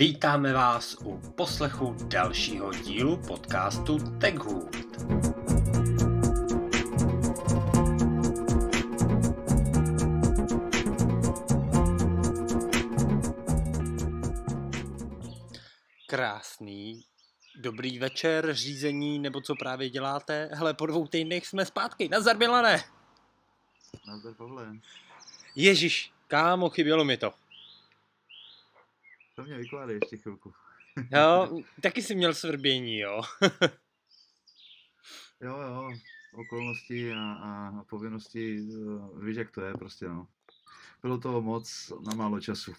Vítáme vás u poslechu dalšího dílu podcastu TechHood. Krásný, dobrý večer, řízení, nebo co právě děláte. Hele, po dvou týdnech jsme zpátky. Nazdar, Milane! Nazdar, Pavle. Ježíš, kámo, chybělo mi to. To mě vykládej ještě chvilku. Jo, taky jsi měl svrbění, jo. jo, jo, okolnosti a, a povinnosti, eh, víš, jak to je prostě, no. Bylo toho moc na málo času.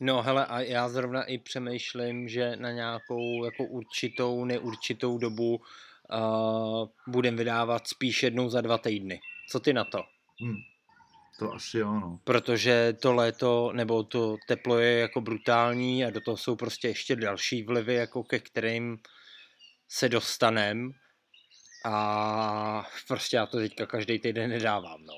No hele, a já zrovna i přemýšlím, že na nějakou jako určitou, neurčitou dobu uh, budem vydávat spíš jednou za dva týdny. Co ty na to? Hmm. To asi jo, no. Protože to léto, nebo to teplo je jako brutální a do toho jsou prostě ještě další vlivy, jako ke kterým se dostanem a prostě já to teďka každý týden nedávám, no.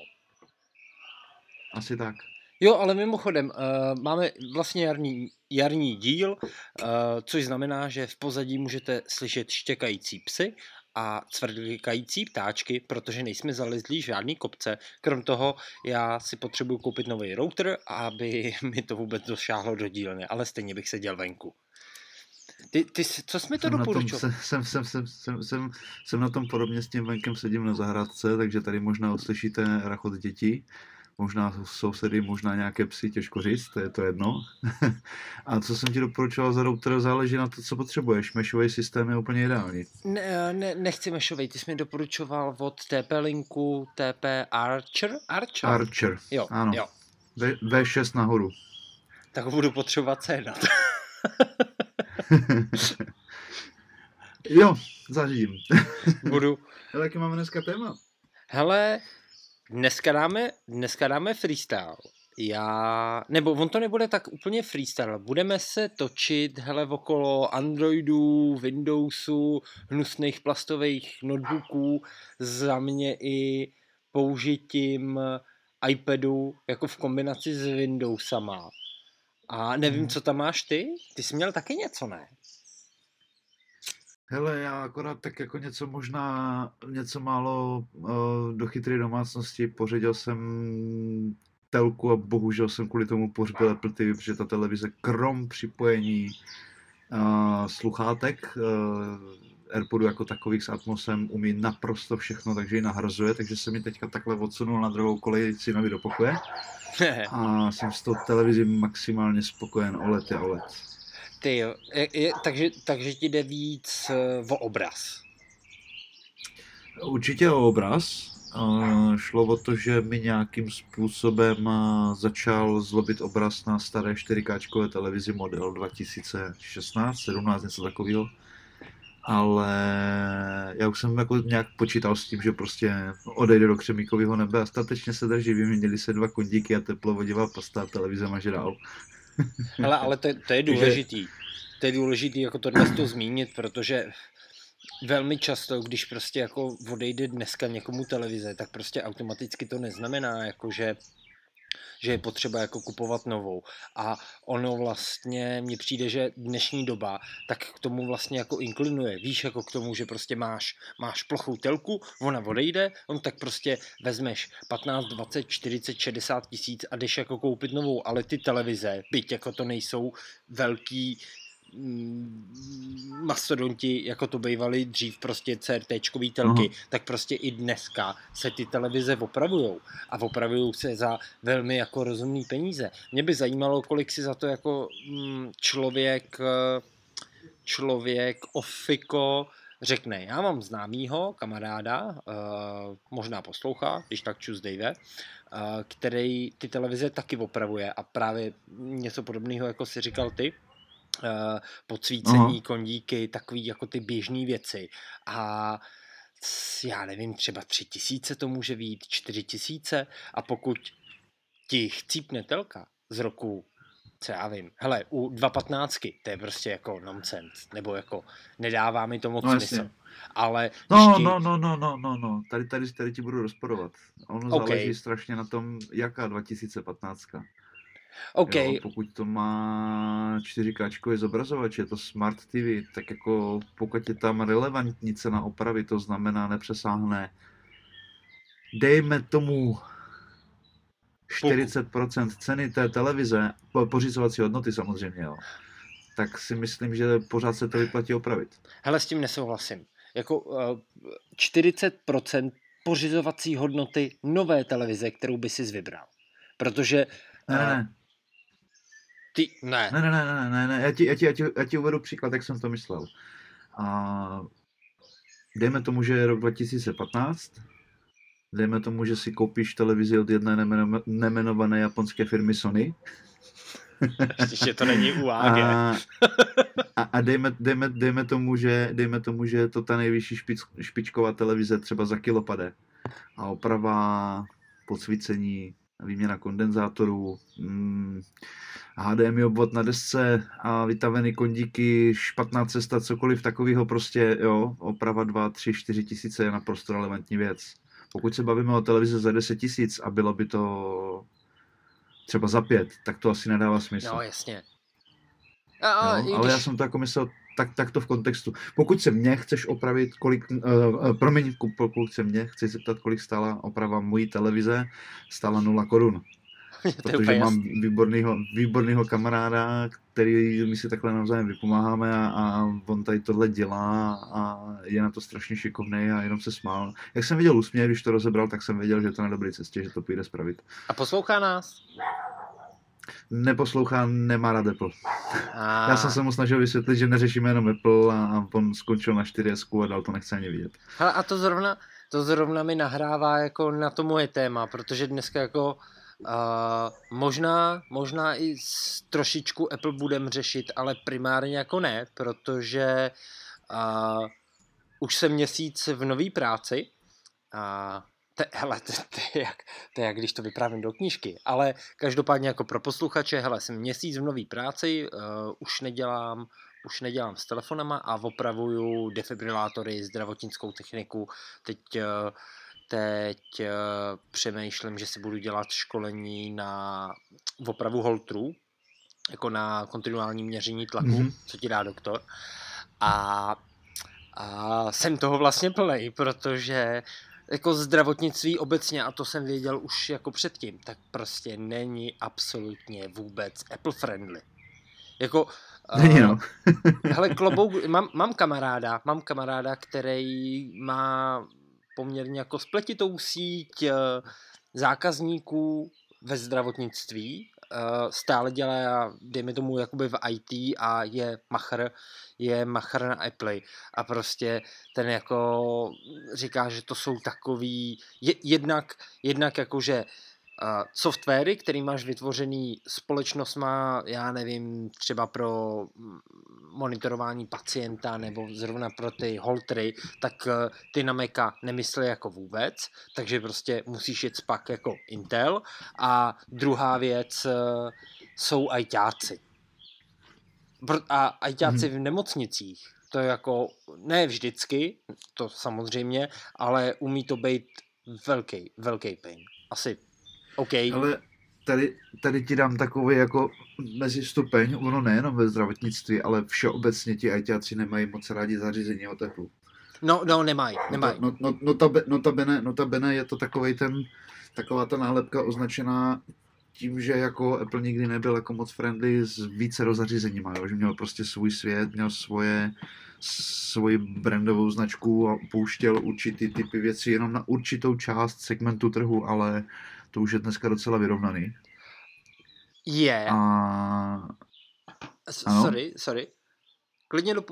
Asi tak. Jo, ale mimochodem, uh, máme vlastně jarní, jarní díl, uh, což znamená, že v pozadí můžete slyšet štěkající psy a cvrlikající ptáčky, protože nejsme zalezlí žádný kopce. Krom toho já si potřebuji koupit nový router, aby mi to vůbec došáhlo do dílny, ale stejně bych seděl venku. Ty, ty, co jsme to doporučovali? Jsem, jsem, jsem, jsem, jsem, jsem na tom podobně s tím venkem sedím na zahradce, takže tady možná uslyšíte rachot dětí možná sousedy, možná nějaké psy, těžko říct, to je to jedno. a co jsem ti doporučoval za router, záleží na to, co potřebuješ. Mešový systém je úplně ideální. Ne, ne, nechci mešový, ty jsi mi doporučoval od TP-Linku TP Archer? Archer? Archer, jo, ano. Jo. V, V6 nahoru. Tak ho budu potřebovat sehnat. jo, zařídím. budu. Ale jaký máme dneska téma? Hele, Dneska dáme, dneska dáme freestyle. Já, nebo on to nebude tak úplně freestyle, budeme se točit hele okolo Androidů, Windowsů, hnusných plastových notebooků, za mě i použitím iPadu jako v kombinaci s Windowsama. A nevím, hmm. co tam máš ty? Ty jsi měl taky něco, ne? Hele, já akorát tak jako něco možná, něco málo uh, do chytré domácnosti, pořídil jsem telku a bohužel jsem kvůli tomu pořídil Apple TV, protože ta televize krom připojení uh, sluchátek, uh, Airpodu jako takových s Atmosem umí naprosto všechno, takže ji nahrazuje, takže se mi teďka takhle odsunul na druhou kolej synovi do pokoje a jsem s tou televizí maximálně spokojen, OLED je OLED. Ty jo, je, je, takže, takže ti jde víc uh, o obraz. Určitě o obraz. Uh, šlo o to, že mi nějakým způsobem uh, začal zlobit obraz na staré 4K televizi model 2016, 17, něco takového. Ale já už jsem jako nějak počítal s tím, že prostě odejde do křemíkového nebe a statečně se drží. Vyměnili se dva kondíky a teplovodivá pasta a televize maže dál. Hele, ale to, to je důležitý. To je důležitý jako to dnes to zmínit, protože velmi často, když prostě jako odejde dneska někomu televize, tak prostě automaticky to neznamená, jako že že je potřeba jako kupovat novou. A ono vlastně, mně přijde, že dnešní doba tak k tomu vlastně jako inklinuje. Víš, jako k tomu, že prostě máš, máš plochou telku, ona odejde, on tak prostě vezmeš 15, 20, 40, 60 tisíc a jdeš jako koupit novou, ale ty televize, byť jako to nejsou velký mastodonti, jako to bývali dřív prostě CRT-čkový telky, uh-huh. tak prostě i dneska se ty televize opravujou a opravují se za velmi jako rozumný peníze. Mě by zajímalo, kolik si za to jako mm, člověk člověk ofiko řekne, já mám známýho kamaráda, uh, možná poslouchá, když tak čus Dave, uh, který ty televize taky opravuje a právě něco podobného, jako si říkal ty, podsvícení, uh-huh. kondíky, takový jako ty běžné věci. A já nevím, třeba tři tisíce to může být, čtyři tisíce a pokud ti chcípne telka z roku co já vím, hele, u 2.15 to je prostě jako nonsense, nebo jako nedává mi to moc no, smysl. Ale no, ti... no, no, no, no, no, no, tady, tady, tady ti budu rozporovat. Ono okay. záleží strašně na tom, jaká 2015. OK. Jo, pokud to má 4K zobrazovač, je to Smart TV, tak jako pokud je tam relevantní cena opravy, to znamená nepřesáhne, dejme tomu 40% ceny té televize, pořizovací hodnoty samozřejmě, jo, tak si myslím, že pořád se to vyplatí opravit. Hele, s tím nesouhlasím. Jako uh, 40% pořizovací hodnoty nové televize, kterou by si vybral. Protože... Ne, ne, ne. Ty, ne. Ne, ne, ne, ne, ne, ne. Já, ti, já, ti, já, ti, já ti uvedu příklad, jak jsem to myslel. A dejme tomu, že je rok 2015, dejme tomu, že si koupíš televizi od jedné nemenované japonské firmy Sony. Ještě to není UAG. A, a, a dejme, dejme, dejme, tomu, že, dejme tomu, že je to ta nejvyšší špič, špičková televize třeba za kilo pade. A oprava, podsvícení, výměna kondenzátorů, hmm, HDMI obvod na desce a vytavený kondíky, špatná cesta, cokoliv takového prostě, jo, oprava 2, 3, 4 tisíce je naprosto relevantní věc. Pokud se bavíme o televizi za 10 tisíc a bylo by to třeba za pět, tak to asi nedává smysl. No, jasně. A, a, no, ale když... já jsem to jako myslel tak, tak to v kontextu. Pokud se mě chceš opravit, kolik, uh, promiň, pokud se mě chci zeptat, kolik stála oprava mojí televize, stála 0 korun. Protože mám výbornýho, výbornýho kamaráda, který my si takhle navzájem vypomáháme a, a on tady tohle dělá a je na to strašně šikovný a jenom se smál. Jak jsem viděl úsměv, když to rozebral, tak jsem věděl, že to na dobré cestě, že to půjde spravit. A poslouchá nás? Neposlouchá, nemá rád Apple. A... Já jsem se mu snažil vysvětlit, že neřešíme jenom Apple a, a on skončil na 4S a dal to nechce ani vidět. Hele, a to zrovna, to zrovna mi nahrává jako na to moje téma, protože dneska jako Uh, možná, možná i s trošičku Apple budeme řešit, ale primárně jako ne, protože uh, už jsem měsíc v nové práci a te, hele, to, to, je jak, to je jak když to vyprávím do knížky, ale každopádně jako pro posluchače, hele, jsem měsíc v nové práci, uh, už nedělám už nedělám s telefonama a opravuju defibrilátory, zdravotnickou techniku. Teď uh, teď uh, přemýšlím, že si budu dělat školení na opravu holtrů, jako na kontinuální měření tlaku, mm-hmm. co ti dá doktor. A, a jsem toho vlastně plný, protože jako zdravotnictví obecně, a to jsem věděl už jako předtím, tak prostě není absolutně vůbec Apple friendly. Jako, Není no. hele, klobouk, mám, mám kamaráda, mám kamaráda, který má poměrně jako spletitou síť eh, zákazníků ve zdravotnictví, eh, stále dělá, dejme tomu, jakoby v IT a je machr, je machr na Apple. A prostě ten jako říká, že to jsou takový, jednak, jednak jakože softwary, který máš vytvořený, společnost má, já nevím, třeba pro monitorování pacienta nebo zrovna pro ty holtry, tak uh, ty na Maca nemyslí jako vůbec, takže prostě musíš jít spak jako Intel. A druhá věc uh, jsou ajťáci. A ajťáci hmm. v nemocnicích, to je jako, ne vždycky, to samozřejmě, ale umí to být velký, velký pain. Asi OK. Ale tady, tady ti dám takový jako mezi stupeň, ono nejenom ve zdravotnictví, ale všeobecně ti ITáci nemají moc rádi zařízení o teplu. No, no, nemají, nemají. No, no, notabe, notabene, notabene je to takový ten, taková ta nálepka označená tím, že jako Apple nikdy nebyl jako moc friendly s více zařízeníma, jo? že měl prostě svůj svět, měl svoje, svoji brandovou značku a pouštěl určitý typy věcí jenom na určitou část segmentu trhu, ale to už je dneska docela vyrovnaný. Je. A... Sorry, sorry. Klidně do,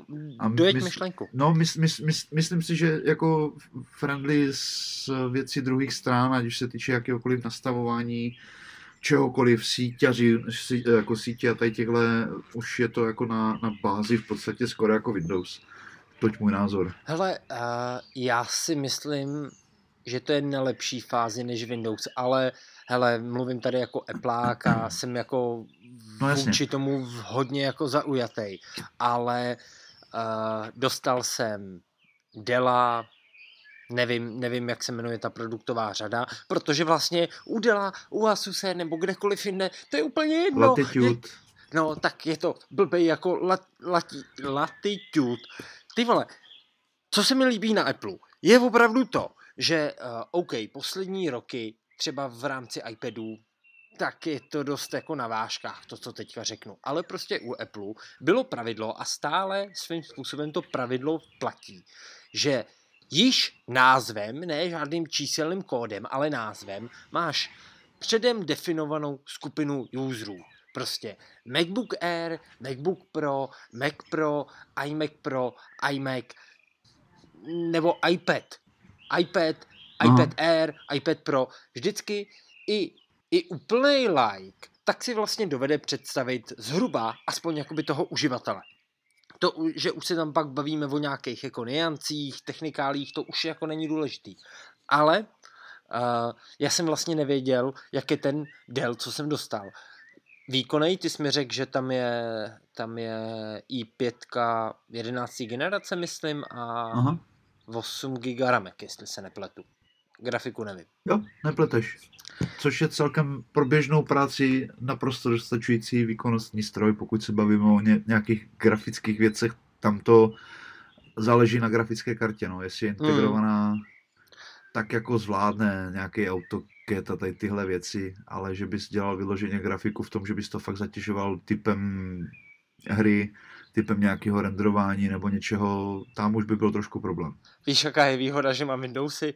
dojeď mys, myšlenku. No, mys, mys, mys, myslím si, že jako friendly s věcí druhých stran, ať už se týče jakéhokoliv nastavování, čehokoliv síťaři, sí, jako sítě a tady těchhle, už je to jako na, na bázi v podstatě skoro jako Windows. Toť můj názor. Hele, uh, já si myslím, že to je na lepší fázi než Windows, ale hele, mluvím tady jako Apple a jsem jako no, vůči tomu hodně jako zaujatý, ale uh, dostal jsem Dela, nevím, nevím, jak se jmenuje ta produktová řada, protože vlastně u Dela, u Asuse nebo kdekoliv jinde, to je úplně jedno. Latitude. Je, no, tak je to blbej jako lat, lati, Latitude. Ty vole, co se mi líbí na Apple, je opravdu to, že uh, OK, poslední roky, třeba v rámci iPadů, tak je to dost jako na vážkách, to, co teďka řeknu. Ale prostě u Apple bylo pravidlo a stále svým způsobem to pravidlo platí, že již názvem, ne žádným číselným kódem, ale názvem, máš předem definovanou skupinu userů. Prostě MacBook Air, MacBook Pro, Mac Pro, iMac Pro, iMac nebo iPad. iPad, iPad Aha. Air, iPad Pro. Vždycky i, i úplný like tak si vlastně dovede představit zhruba aspoň jakoby toho uživatele. To, že už se tam pak bavíme o nějakých jako niancích, technikálích, to už jako není důležitý. Ale uh, já jsem vlastně nevěděl, jak je ten del, co jsem dostal. Výkonej, ty jsi mi řekl, že tam je, tam je i5 11. generace, myslím, a Aha. 8 GB ramek, jestli se nepletu. Grafiku nevím. Jo, nepleteš. Což je celkem pro běžnou práci naprosto dostačující výkonnostní stroj, pokud se bavíme o ně, nějakých grafických věcech, tam to záleží na grafické kartě, no, jestli je integrovaná, mm. tak jako zvládne nějaký AutoCAD a tady tyhle věci, ale že bys dělal vyloženě grafiku v tom, že bys to fakt zatěžoval typem hry, typem nějakého renderování nebo něčeho, tam už by byl trošku problém. Víš, jaká je výhoda, že mám Windowsy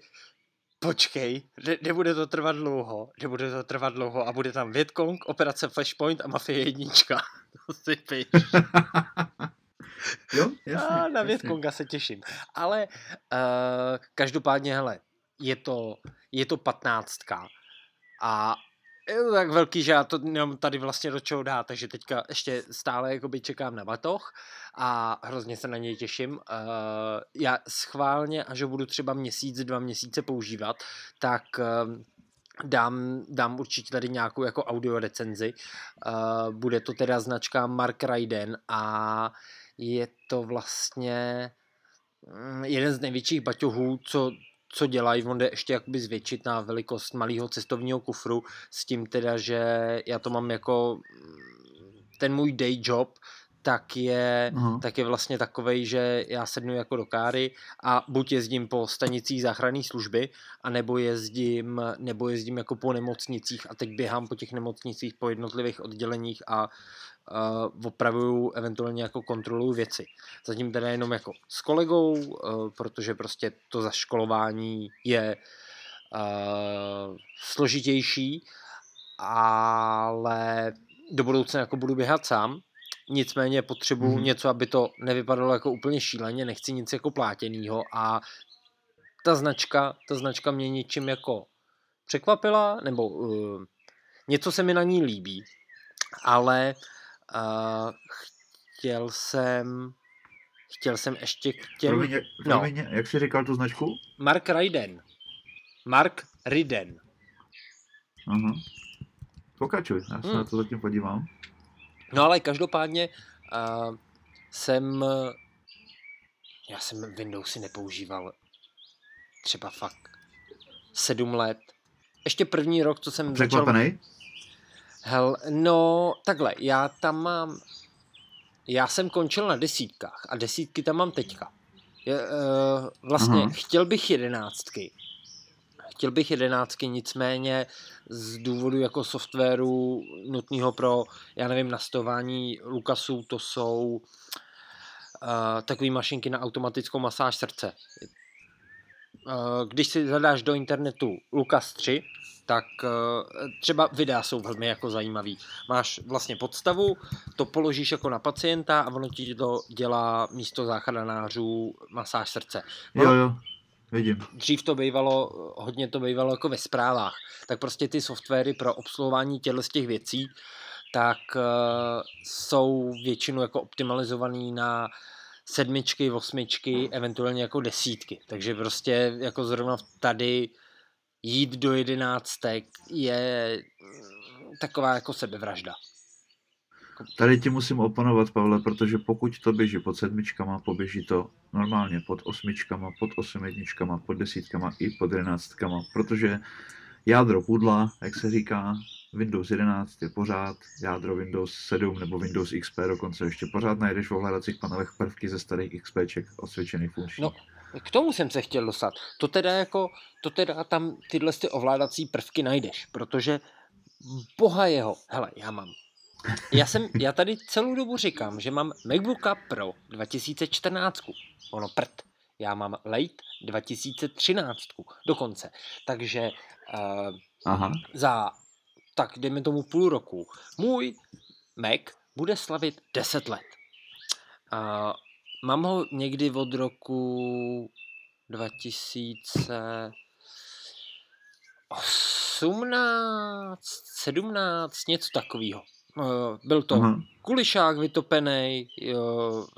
počkej, ne, nebude to trvat dlouho, nebude to trvat dlouho a bude tam Vietcong, operace Flashpoint a Mafie jednička. to si piš. jo, jasně, a na Vietconga se těším. Ale uh, každopádně, hele, je to, je to patnáctka a je to tak velký, že já to nemám tady vlastně do čeho dát, takže teďka ještě stále jakoby čekám na batoh a hrozně se na něj těším. Uh, já schválně, až ho budu třeba měsíc, dva měsíce používat, tak uh, dám, dám určitě tady nějakou jako audio recenzi. Uh, bude to teda značka Mark Raiden a je to vlastně mm, jeden z největších baťohů, co, co dělají, on jde ještě jakoby zvětšit na velikost malého cestovního kufru s tím teda, že já to mám jako ten můj day job, tak je, uh-huh. tak je vlastně takovej, že já sednu jako do káry a buď jezdím po stanicích záchranné služby, anebo jezdím, nebo jezdím jako po nemocnicích a teď běhám po těch nemocnicích po jednotlivých odděleních a uh, opravuju, eventuálně jako kontroluju věci. Zatím teda jenom jako s kolegou, uh, protože prostě to zaškolování je uh, složitější, ale do budoucna jako budu běhat sám, nicméně potřebuju mm-hmm. něco, aby to nevypadalo jako úplně šíleně, nechci nic jako plátěnýho a ta značka, ta značka mě něčím jako překvapila, nebo uh, něco se mi na ní líbí, ale uh, chtěl jsem chtěl jsem ještě k těm... Promiň, no. promiň, jak jsi říkal tu značku? Mark Ryden. Mark Ryden. Aha. Pokračuj, já se hmm. na to zatím podívám. No ale každopádně uh, jsem... Já jsem Windowsy nepoužíval třeba fakt sedm let. Ještě první rok, co jsem Překvapený? začal... Hel, no takhle, já tam mám... Já jsem končil na desítkách a desítky tam mám teďka. Je, uh, vlastně Aha. chtěl bych jedenáctky, chtěl bych jedenáctky, nicméně z důvodu jako softwaru nutného pro, já nevím, nastavování Lukasů, to jsou uh, takové mašinky na automatickou masáž srdce. Uh, když si zadáš do internetu Lukas 3, tak uh, třeba videa jsou velmi jako zajímavý. Máš vlastně podstavu, to položíš jako na pacienta a ono ti to dělá místo záchranářů masáž srdce. Jo, jo Vidím. Dřív to bývalo, hodně to bývalo jako ve zprávách. Tak prostě ty softwary pro obsluhování těchto z těch věcí, tak uh, jsou většinou jako optimalizovaný na sedmičky, osmičky, eventuálně jako desítky. Takže prostě jako zrovna tady jít do jedenáctek je taková jako sebevražda. Tady ti musím oponovat, Pavle, protože pokud to běží pod sedmičkama, poběží to normálně pod osmičkama, pod osm jedničkama, pod desítkama i pod jedenáctkama, protože jádro pudla, jak se říká, Windows 11 je pořád jádro Windows 7 nebo Windows XP dokonce ještě pořád najdeš v ovládacích panelech prvky ze starých XPček osvědčených funkčních. No, k tomu jsem se chtěl dostat. To teda jako, to teda tam tyhle ty ovládací prvky najdeš, protože boha jeho, hele, já mám já, jsem, já tady celou dobu říkám, že mám MacBooka Pro 2014. Ono prd. Já mám Late 2013 dokonce. Takže uh, Aha. za, tak dejme tomu půl roku, můj Mac bude slavit 10 let. Uh, mám ho někdy od roku 2018, 17, něco takového. Uh, byl to uh-huh. kulišák vytopený,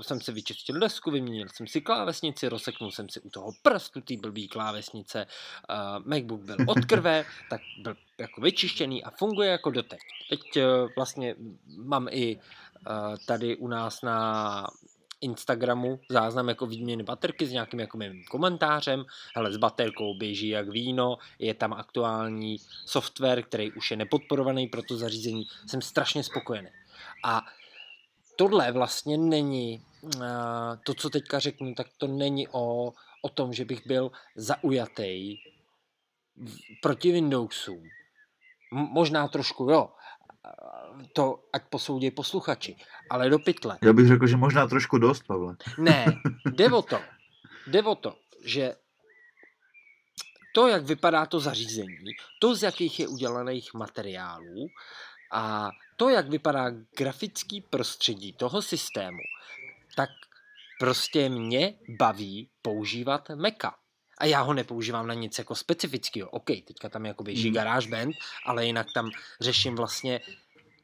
jsem si vyčistil desku, vyměnil jsem si klávesnici, rozseknul jsem si u toho prstu té blbý klávesnice, uh, MacBook byl od krve, tak byl jako vyčištěný a funguje jako doteď. Teď uh, vlastně mám i uh, tady u nás na Instagramu záznam jako výměny baterky s nějakým jako mým komentářem, hele s baterkou běží jak víno, je tam aktuální software, který už je nepodporovaný pro to zařízení, jsem strašně spokojený. A tohle vlastně není, to, co teďka řeknu, tak to není o, o tom, že bych byl zaujatý proti Windowsům. Možná trošku jo, to ať posoudí posluchači, ale do pytle. Já bych řekl, že možná trošku dost, Pavle. Ne, jde o to, jde o to, že to, jak vypadá to zařízení, to, z jakých je udělaných materiálů a to, jak vypadá grafický prostředí toho systému, tak prostě mě baví používat Maca. A já ho nepoužívám na nic jako specifického. OK, teďka tam jako běží hmm. GarageBand, ale jinak tam řeším vlastně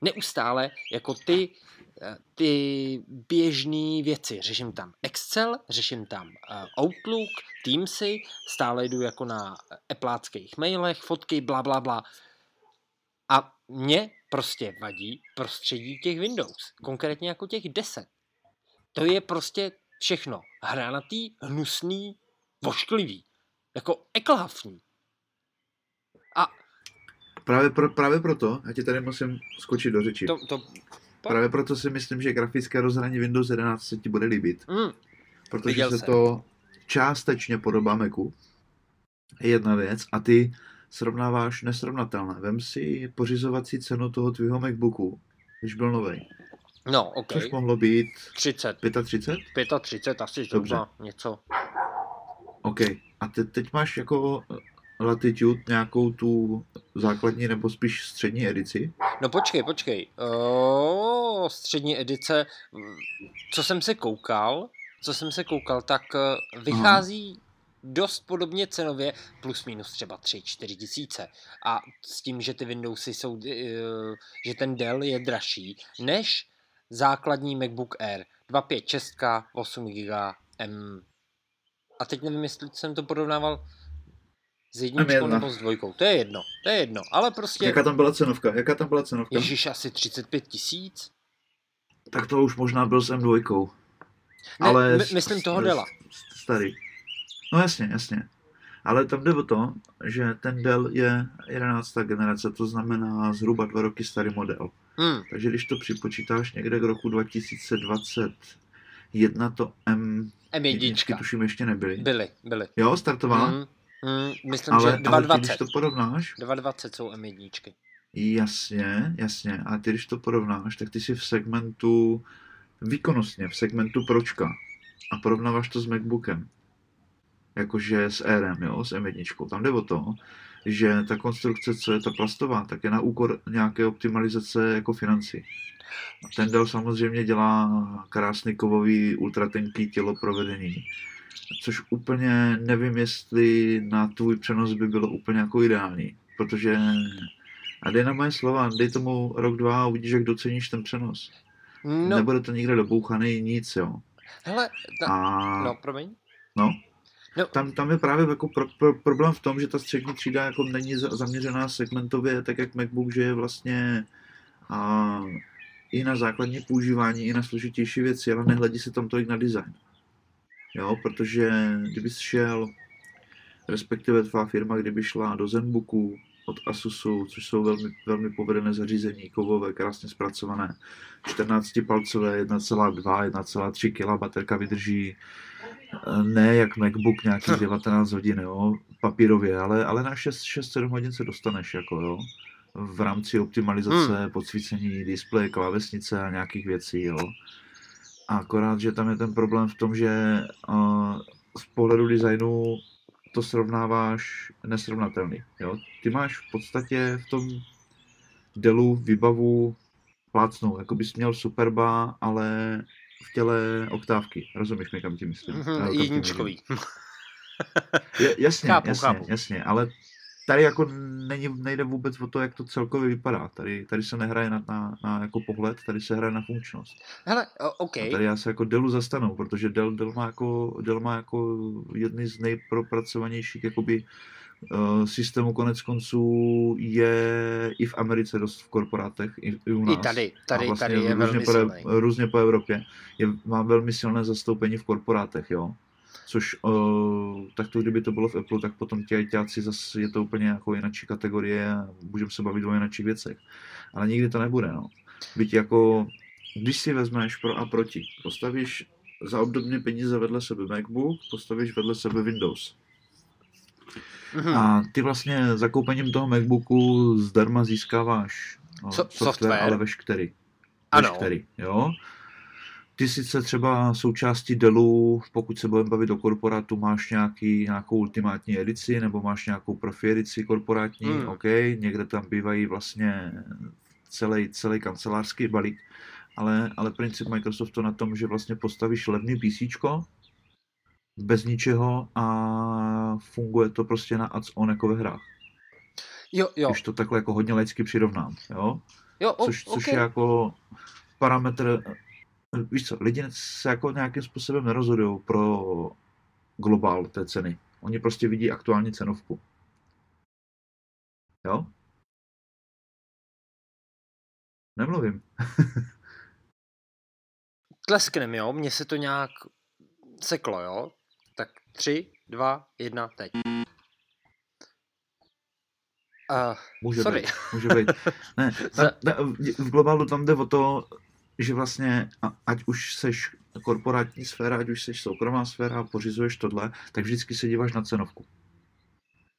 neustále jako ty, eh, ty běžné věci. Řeším tam Excel, řeším tam eh, Outlook, Teamsy, stále jdu jako na Appleáckých mailech, fotky, bla, bla, bla. A mě prostě vadí prostředí těch Windows, konkrétně jako těch 10. To je prostě všechno hranatý, hnusný, vošklivý, jako eklhafný. A Právě, pro, právě proto, já ti tady musím skočit do řeči. To, to, právě proto si myslím, že grafické rozhraní Windows 11 se ti bude líbit. Mm. Protože Viděl se jsem. to částečně podobá Macu. Je jedna věc. A ty srovnáváš nesrovnatelné. Vem si pořizovací cenu toho tvýho MacBooku, když byl nový. No, ok. Což mohlo být 30. 35? 35, asi Dobře. něco. OK. A te, teď máš jako Latitude nějakou tu základní nebo spíš střední edici? No počkej, počkej. O, střední edice, co jsem se koukal, co jsem se koukal, tak eh, vychází Aha. dost podobně cenově, plus minus třeba 3-4 tisíce. A s tím, že ty Windowsy jsou, eh, že ten Dell je dražší, než základní MacBook Air 256, 8 GB M. A teď nevím, jestli jsem to porovnával s jedničkou nebo s dvojkou. To je jedno, to je jedno, ale prostě... Jaká tam byla cenovka? Jaká tam byla cenovka? Ježíš, asi 35 tisíc. Tak to už možná byl s M2. Ne, ale my, myslím toho Dela. Starý. No jasně, jasně. Ale tam jde o to, že ten Dell je 11. generace, to znamená zhruba dva roky starý model. Hmm. Takže když to připočítáš někde k roku 2021, to M... M1. tuším ještě nebyly. Byly, byly. Jo, startovala? Hmm. Mm, myslím, ale, že 2,20. Ale když to porovnáš... 2,20 jsou M1. Jasně, jasně. A ty, když to porovnáš, tak ty jsi v segmentu výkonnostně, v segmentu pročka. A porovnáváš to s MacBookem. Jakože s Airem, jo, s M1. Tam jde o to, že ta konstrukce, co je ta plastová, tak je na úkor nějaké optimalizace jako financí. A ten Dell samozřejmě dělá krásný kovový ultratenký tělo provedení což úplně nevím, jestli na tvůj přenos by bylo úplně jako ideální, protože a dej na moje slova, dej tomu rok, dva a uvidíš, jak doceníš ten přenos. No. Nebude to nikde dobouchaný, nic, jo. Hele, ta... a... no, promiň. No, No. Tam, tam je právě jako pro, pro, problém v tom, že ta střední třída jako není zaměřená segmentově, tak jak MacBook, že je vlastně a, i na základní používání, i na složitější věci, ale nehledí se tam tolik na design. Jo, protože kdyby šel, respektive tvá firma, kdyby šla do Zenbooku, od Asusu, což jsou velmi, velmi povedené zařízení, kovové, krásně zpracované, 14-palcové, 1,2, 1,3 kg baterka vydrží, ne jak MacBook nějakých 19 hodin, jo, papírově, ale, ale na 6-7 hodin se dostaneš, jako jo, v rámci optimalizace, hmm. podsvícení displeje, klávesnice a nějakých věcí, jo. A akorát, že tam je ten problém v tom, že uh, z pohledu designu to srovnáváš nesrovnatelný. Jo? Ty máš v podstatě v tom delu výbavu plácnou, jako bys měl Superba, ale v těle oktávky. Rozumíš mi, kam tím myslím? Mm-hmm, jedničkový. Je, jasně, chápu, jasně, chápu. jasně, ale tady jako není, nejde vůbec o to, jak to celkově vypadá. Tady, tady se nehraje na, na, na jako pohled, tady se hraje na funkčnost. Hele, OK. A tady já se jako Delu zastanu, protože Dell, Dell, má jako, Dell má jako jedny z nejpropracovanějších jakoby, uh, systémů konec konců je i v Americe dost v korporátech, i, i u nás. I tady, tady, vlastně tady je různě velmi po, silný. Různě po Evropě. Je, má velmi silné zastoupení v korporátech, jo což uh, tak to, kdyby to bylo v Apple, tak potom ti ajťáci zase je to úplně jako jináčí kategorie a můžeme se bavit o jináčích věcech. Ale nikdy to nebude, no. Byť jako, když si vezmeš pro a proti, postavíš za obdobné peníze vedle sebe MacBook, postavíš vedle sebe Windows. Mm-hmm. A ty vlastně zakoupením toho MacBooku zdarma získáváš no, so, software, software, ale veškerý. Ano. Veškerý, jo. Ty sice třeba součástí Dellu, pokud se budeme bavit o korporátu, máš nějaký, nějakou ultimátní edici nebo máš nějakou profi edici korporátní, hmm. OK, někde tam bývají vlastně celý, celý kancelářský balík, ale, ale princip Microsoftu na tom, že vlastně postavíš levný PC, bez ničeho a funguje to prostě na ads on jako ve hrách. Jo, jo. Když to takhle jako hodně laicky přirovnám, jo? Jo, o, což, což okay. je jako parametr víš co, lidi se jako nějakým způsobem nerozhodují pro globál té ceny. Oni prostě vidí aktuální cenovku. Jo? Nemluvím. Tlesknem, jo? Mně se to nějak seklo, jo? Tak tři, dva, jedna, teď. Uh, může sorry. být, může být. Ne, na, v globálu tam jde o to, že vlastně, ať už seš korporátní sféra, ať už seš soukromá sféra a pořizuješ tohle, tak vždycky se díváš na cenovku.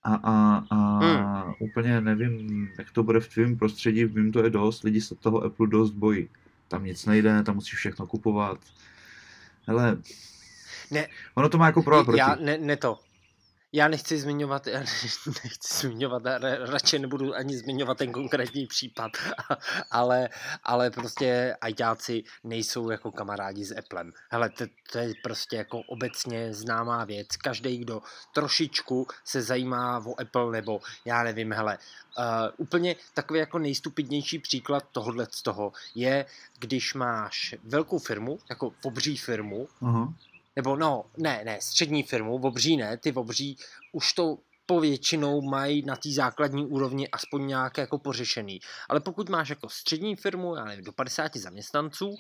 A, a, a hmm. úplně nevím, jak to bude v tvém prostředí, vím, to je dost, lidi se toho Apple dost bojí. Tam nic nejde, tam musíš všechno kupovat. Hele, ne, ono to má jako pro a proti. Já, ne, ne to, já nechci zmiňovat, já nechci zmiňovat, radši nebudu ani zmiňovat ten konkrétní případ, ale, ale prostě ajťáci nejsou jako kamarádi s Applem. Hele, to, to je prostě jako obecně známá věc. Každý, kdo trošičku se zajímá o Apple, nebo já nevím, hele, uh, úplně takový jako nejstupidnější příklad tohohle z toho je, když máš velkou firmu, jako pobří firmu, uh-huh nebo no, ne, ne, střední firmu, obří ne, ty obří už to povětšinou mají na té základní úrovni aspoň nějak jako pořešený. Ale pokud máš jako střední firmu, já nevím, do 50 zaměstnanců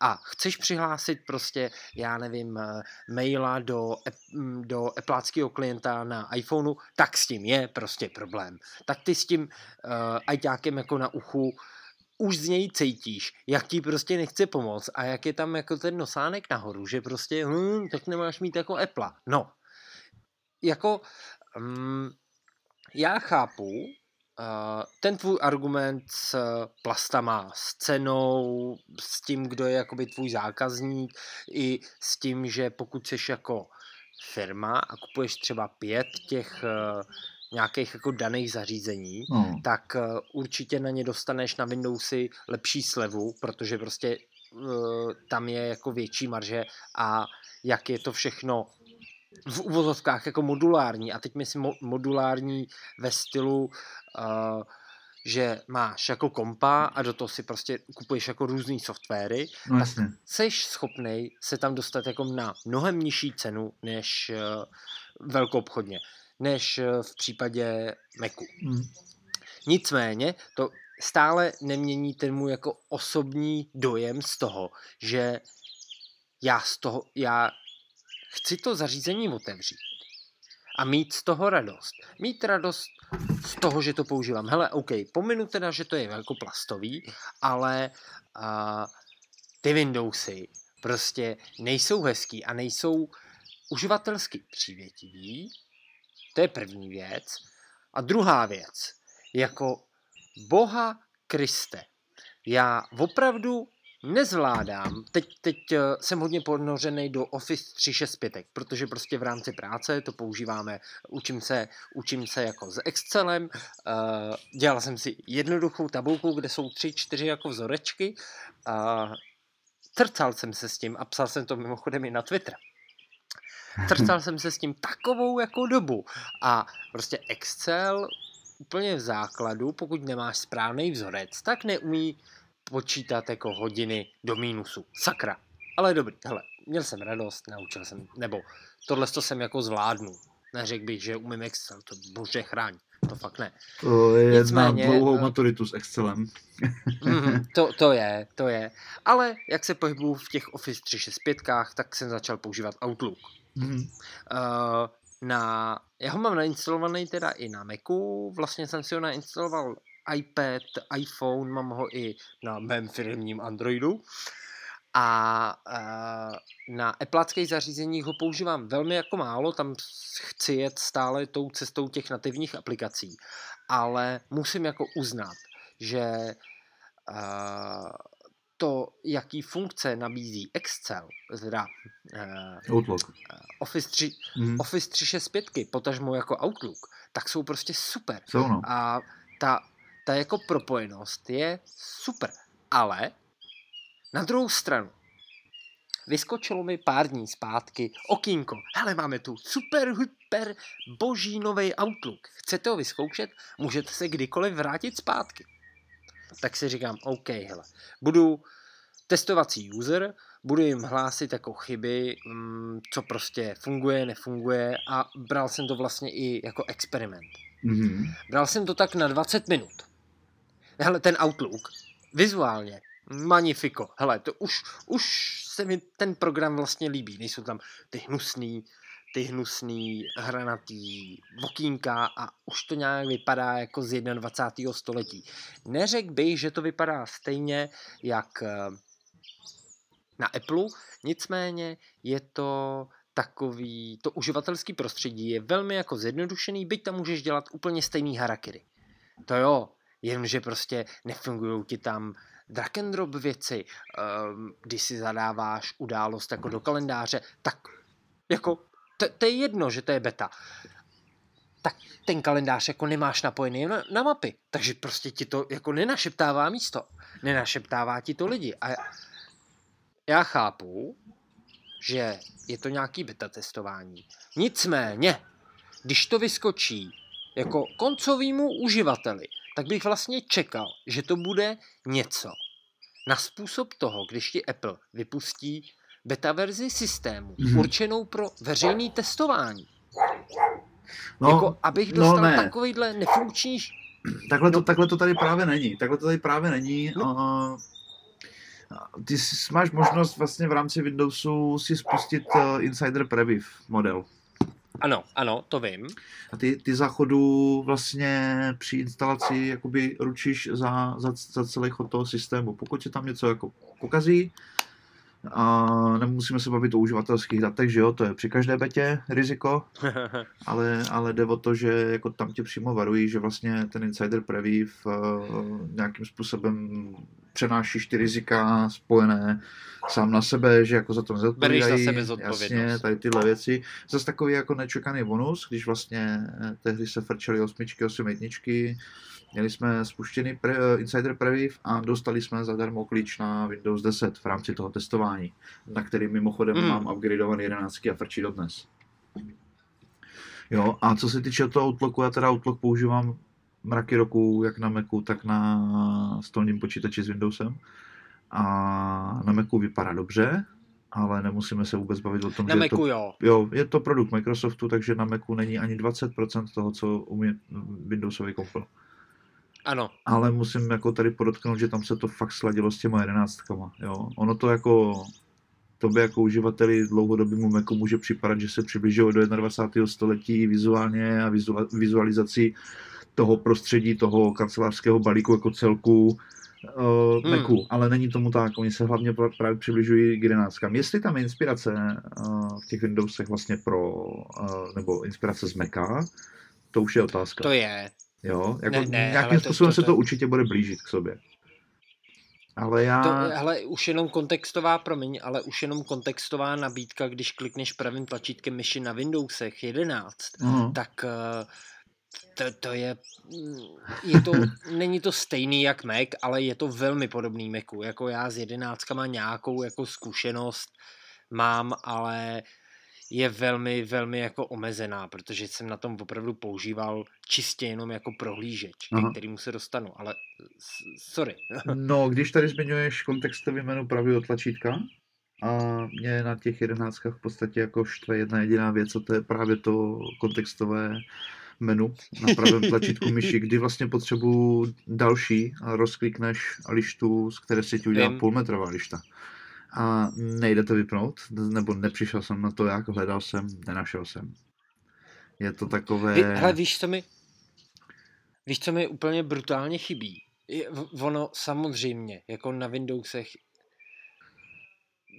a chceš přihlásit prostě, já nevím, eh, maila do, mm, do Appleáckého klienta na iPhoneu, tak s tím je prostě problém. Tak ty s tím uh, ajťákem jako na uchu už z něj cítíš, jak ti prostě nechce pomoct a jak je tam jako ten nosánek nahoru, že prostě, hm, tak nemáš mít jako Apple. No, jako, um, já chápu uh, ten tvůj argument s plastama, s cenou, s tím, kdo je jakoby tvůj zákazník, i s tím, že pokud jsi jako firma a kupuješ třeba pět těch uh, nějakých jako daných zařízení, no. tak uh, určitě na ně dostaneš na Windowsy lepší slevu, protože prostě uh, tam je jako větší marže a jak je to všechno v uvozovkách jako modulární. A teď myslím mo- modulární ve stylu uh, že máš jako kompa a do toho si prostě kupuješ jako různý softwary, no, tak seš schopný se tam dostat jako na mnohem nižší cenu než uh, velkou obchodně než eh, v případě Macu. Hmm. Nicméně, to stále nemění ten můj jako osobní dojem z toho, že já z toho, já chci to zařízení otevřít a mít z toho radost. Mít radost z toho, že to používám. Hele, OK, pominu teda, že to je jako plastový, ale uh, ty Windowsy prostě nejsou hezký a nejsou uživatelsky přívětivý. To je první věc. A druhá věc, jako boha Kriste, já opravdu nezvládám, teď, teď eh, jsem hodně ponořený do Office 365, protože prostě v rámci práce to používáme, učím se, učím se jako s Excelem, uh, dělal jsem si jednoduchou tabulku, kde jsou tři, čtyři jako vzorečky, trcal jsem se s tím a psal jsem to mimochodem i na Twitter. Trcal jsem se s tím takovou jako dobu a prostě Excel úplně v základu, pokud nemáš správný vzorec, tak neumí počítat jako hodiny do mínusu. Sakra. Ale dobrý, hele, měl jsem radost, naučil jsem, nebo tohle to jsem jako zvládnu. Neřekl bych, že umím Excel, to bože chráň, to fakt ne. To je Nicméně, na dlouhou uh, maturitu s Excelem. mm, to, to je, to je. Ale jak se pohybuju v těch Office 365, tak jsem začal používat Outlook. Mm. Uh, na, já ho mám nainstalovaný teda i na Macu, vlastně jsem si ho nainstaloval iPad, iPhone, mám ho i na mém firmním Androidu. A uh, na Appleckých zařízeních ho používám velmi jako málo, tam chci jet stále tou cestou těch nativních aplikací. Ale musím jako uznat, že uh, to, jaký funkce nabízí Excel, teda uh, Outlook. Office, 3, mm. Office 365, potažmo jako Outlook, tak jsou prostě super. Jsou no. A ta ta jako propojenost je super. Ale na druhou stranu, vyskočilo mi pár dní zpátky okýnko. Hele, máme tu super, hyper, boží nový Outlook. Chcete ho vyzkoušet? Můžete se kdykoliv vrátit zpátky. Tak si říkám, OK, hele, budu testovací user, budu jim hlásit jako chyby, mm, co prostě funguje, nefunguje a bral jsem to vlastně i jako experiment. Mm-hmm. Bral jsem to tak na 20 minut. Hele, ten Outlook, vizuálně, magnifico. Hele, to už, už se mi ten program vlastně líbí. Nejsou tam ty hnusný, ty hnusný hranatý okýnka a už to nějak vypadá jako z 21. století. Neřekl bych, že to vypadá stejně jak eh, na Apple, nicméně je to takový, to uživatelský prostředí je velmi jako zjednodušený, byť tam můžeš dělat úplně stejný harakiry. To jo, jenomže prostě nefungují ti tam drag and drop věci, um, když si zadáváš událost jako do kalendáře, tak jako to, to je jedno, že to je beta. Tak ten kalendář jako nemáš napojený na, na mapy, takže prostě ti to jako nenašeptává místo, nenašeptává ti to lidi. A já chápu, že je to nějaký beta testování. Nicméně, když to vyskočí jako koncovýmu uživateli, tak bych vlastně čekal, že to bude něco na způsob toho, když ti Apple vypustí beta verzi systému mm-hmm. určenou pro veřejné testování. No, jako, abych no dostal no, ne. takovýhle nefunkční... Takhle to, no. takhle to tady právě není. Takhle to tady právě není. No. Uh, ty máš možnost vlastně v rámci Windowsu si spustit uh, Insider Preview model. Ano, ano, to vím. A ty, ty za chodu vlastně při instalaci jakoby ručíš za, za, za celý chod toho systému. Pokud se tam něco jako pokazí, a nemusíme se bavit o uživatelských datech, že jo, to je při každé betě riziko, ale, ale jde o to, že jako tam tě přímo varují, že vlastně ten insider preview uh, nějakým způsobem přenášíš ty rizika spojené sám na sebe, že jako za to nezodpovídají. za sebe Jasně, tady tyhle věci. Zase takový jako nečekaný bonus, když vlastně eh, tehdy se frčeli osmičky, osm jedničky, Měli jsme spuštěný pre, uh, Insider Preview a dostali jsme zadarmo klíč na Windows 10 v rámci toho testování, na který mimochodem mm. mám upgradeovaný 11 a frčí dodnes. Jo, a co se týče toho Outlooku, já teda Outlook používám mraky roku, jak na Macu, tak na stolním počítači s Windowsem. A na Macu vypadá dobře, ale nemusíme se vůbec bavit o tom, na že Macu, je to, jo. jo. je to produkt Microsoftu, takže na Macu není ani 20% toho, co umí Windowsový kompil. Ano. Ale musím jako tady podotknout, že tam se to fakt sladilo s těma jedenáctkama, jo. Ono to jako tobě jako uživateli dlouhodobému Macu může připadat, že se přibližuje do 21. století vizuálně a vizualizací toho prostředí, toho kancelářského balíku jako celku uh, hmm. Macu, ale není tomu tak, oni se hlavně právě přibližují k 11. Jestli tam je inspirace uh, v těch Windowsech vlastně pro, uh, nebo inspirace z Maca, to už je otázka. To je. Jo, jako ne, ne, nějakým způsobem to, to, se to určitě bude blížit k sobě. Ale já... To, hele, už jenom kontextová, promiň, ale už jenom kontextová nabídka, když klikneš pravým tlačítkem myši na Windowsech 11, uh-huh. tak uh, to, to je, mm, je to, není to stejný jak Mac, ale je to velmi podobný Macu. Jako já s jedenáctkama nějakou jako zkušenost mám, ale je velmi, velmi jako omezená, protože jsem na tom opravdu používal čistě jenom jako prohlížeč, Aha. ke kterému se dostanu, ale sorry. no, když tady zmiňuješ kontextový menu pravého tlačítka, a mě na těch jedenáctkách v podstatě jako štve jedna jediná věc, a to je právě to kontextové menu na pravém tlačítku myši, kdy vlastně potřebuji další a rozklikneš lištu, z které se ti udělá půlmetrová lišta. A nejde to vypnout, nebo nepřišel jsem na to, jak hledal jsem, nenašel jsem. Je to takové... Vy, hele, víš, co mi, víš, co mi úplně brutálně chybí? Je, ono samozřejmě, jako na Windowsech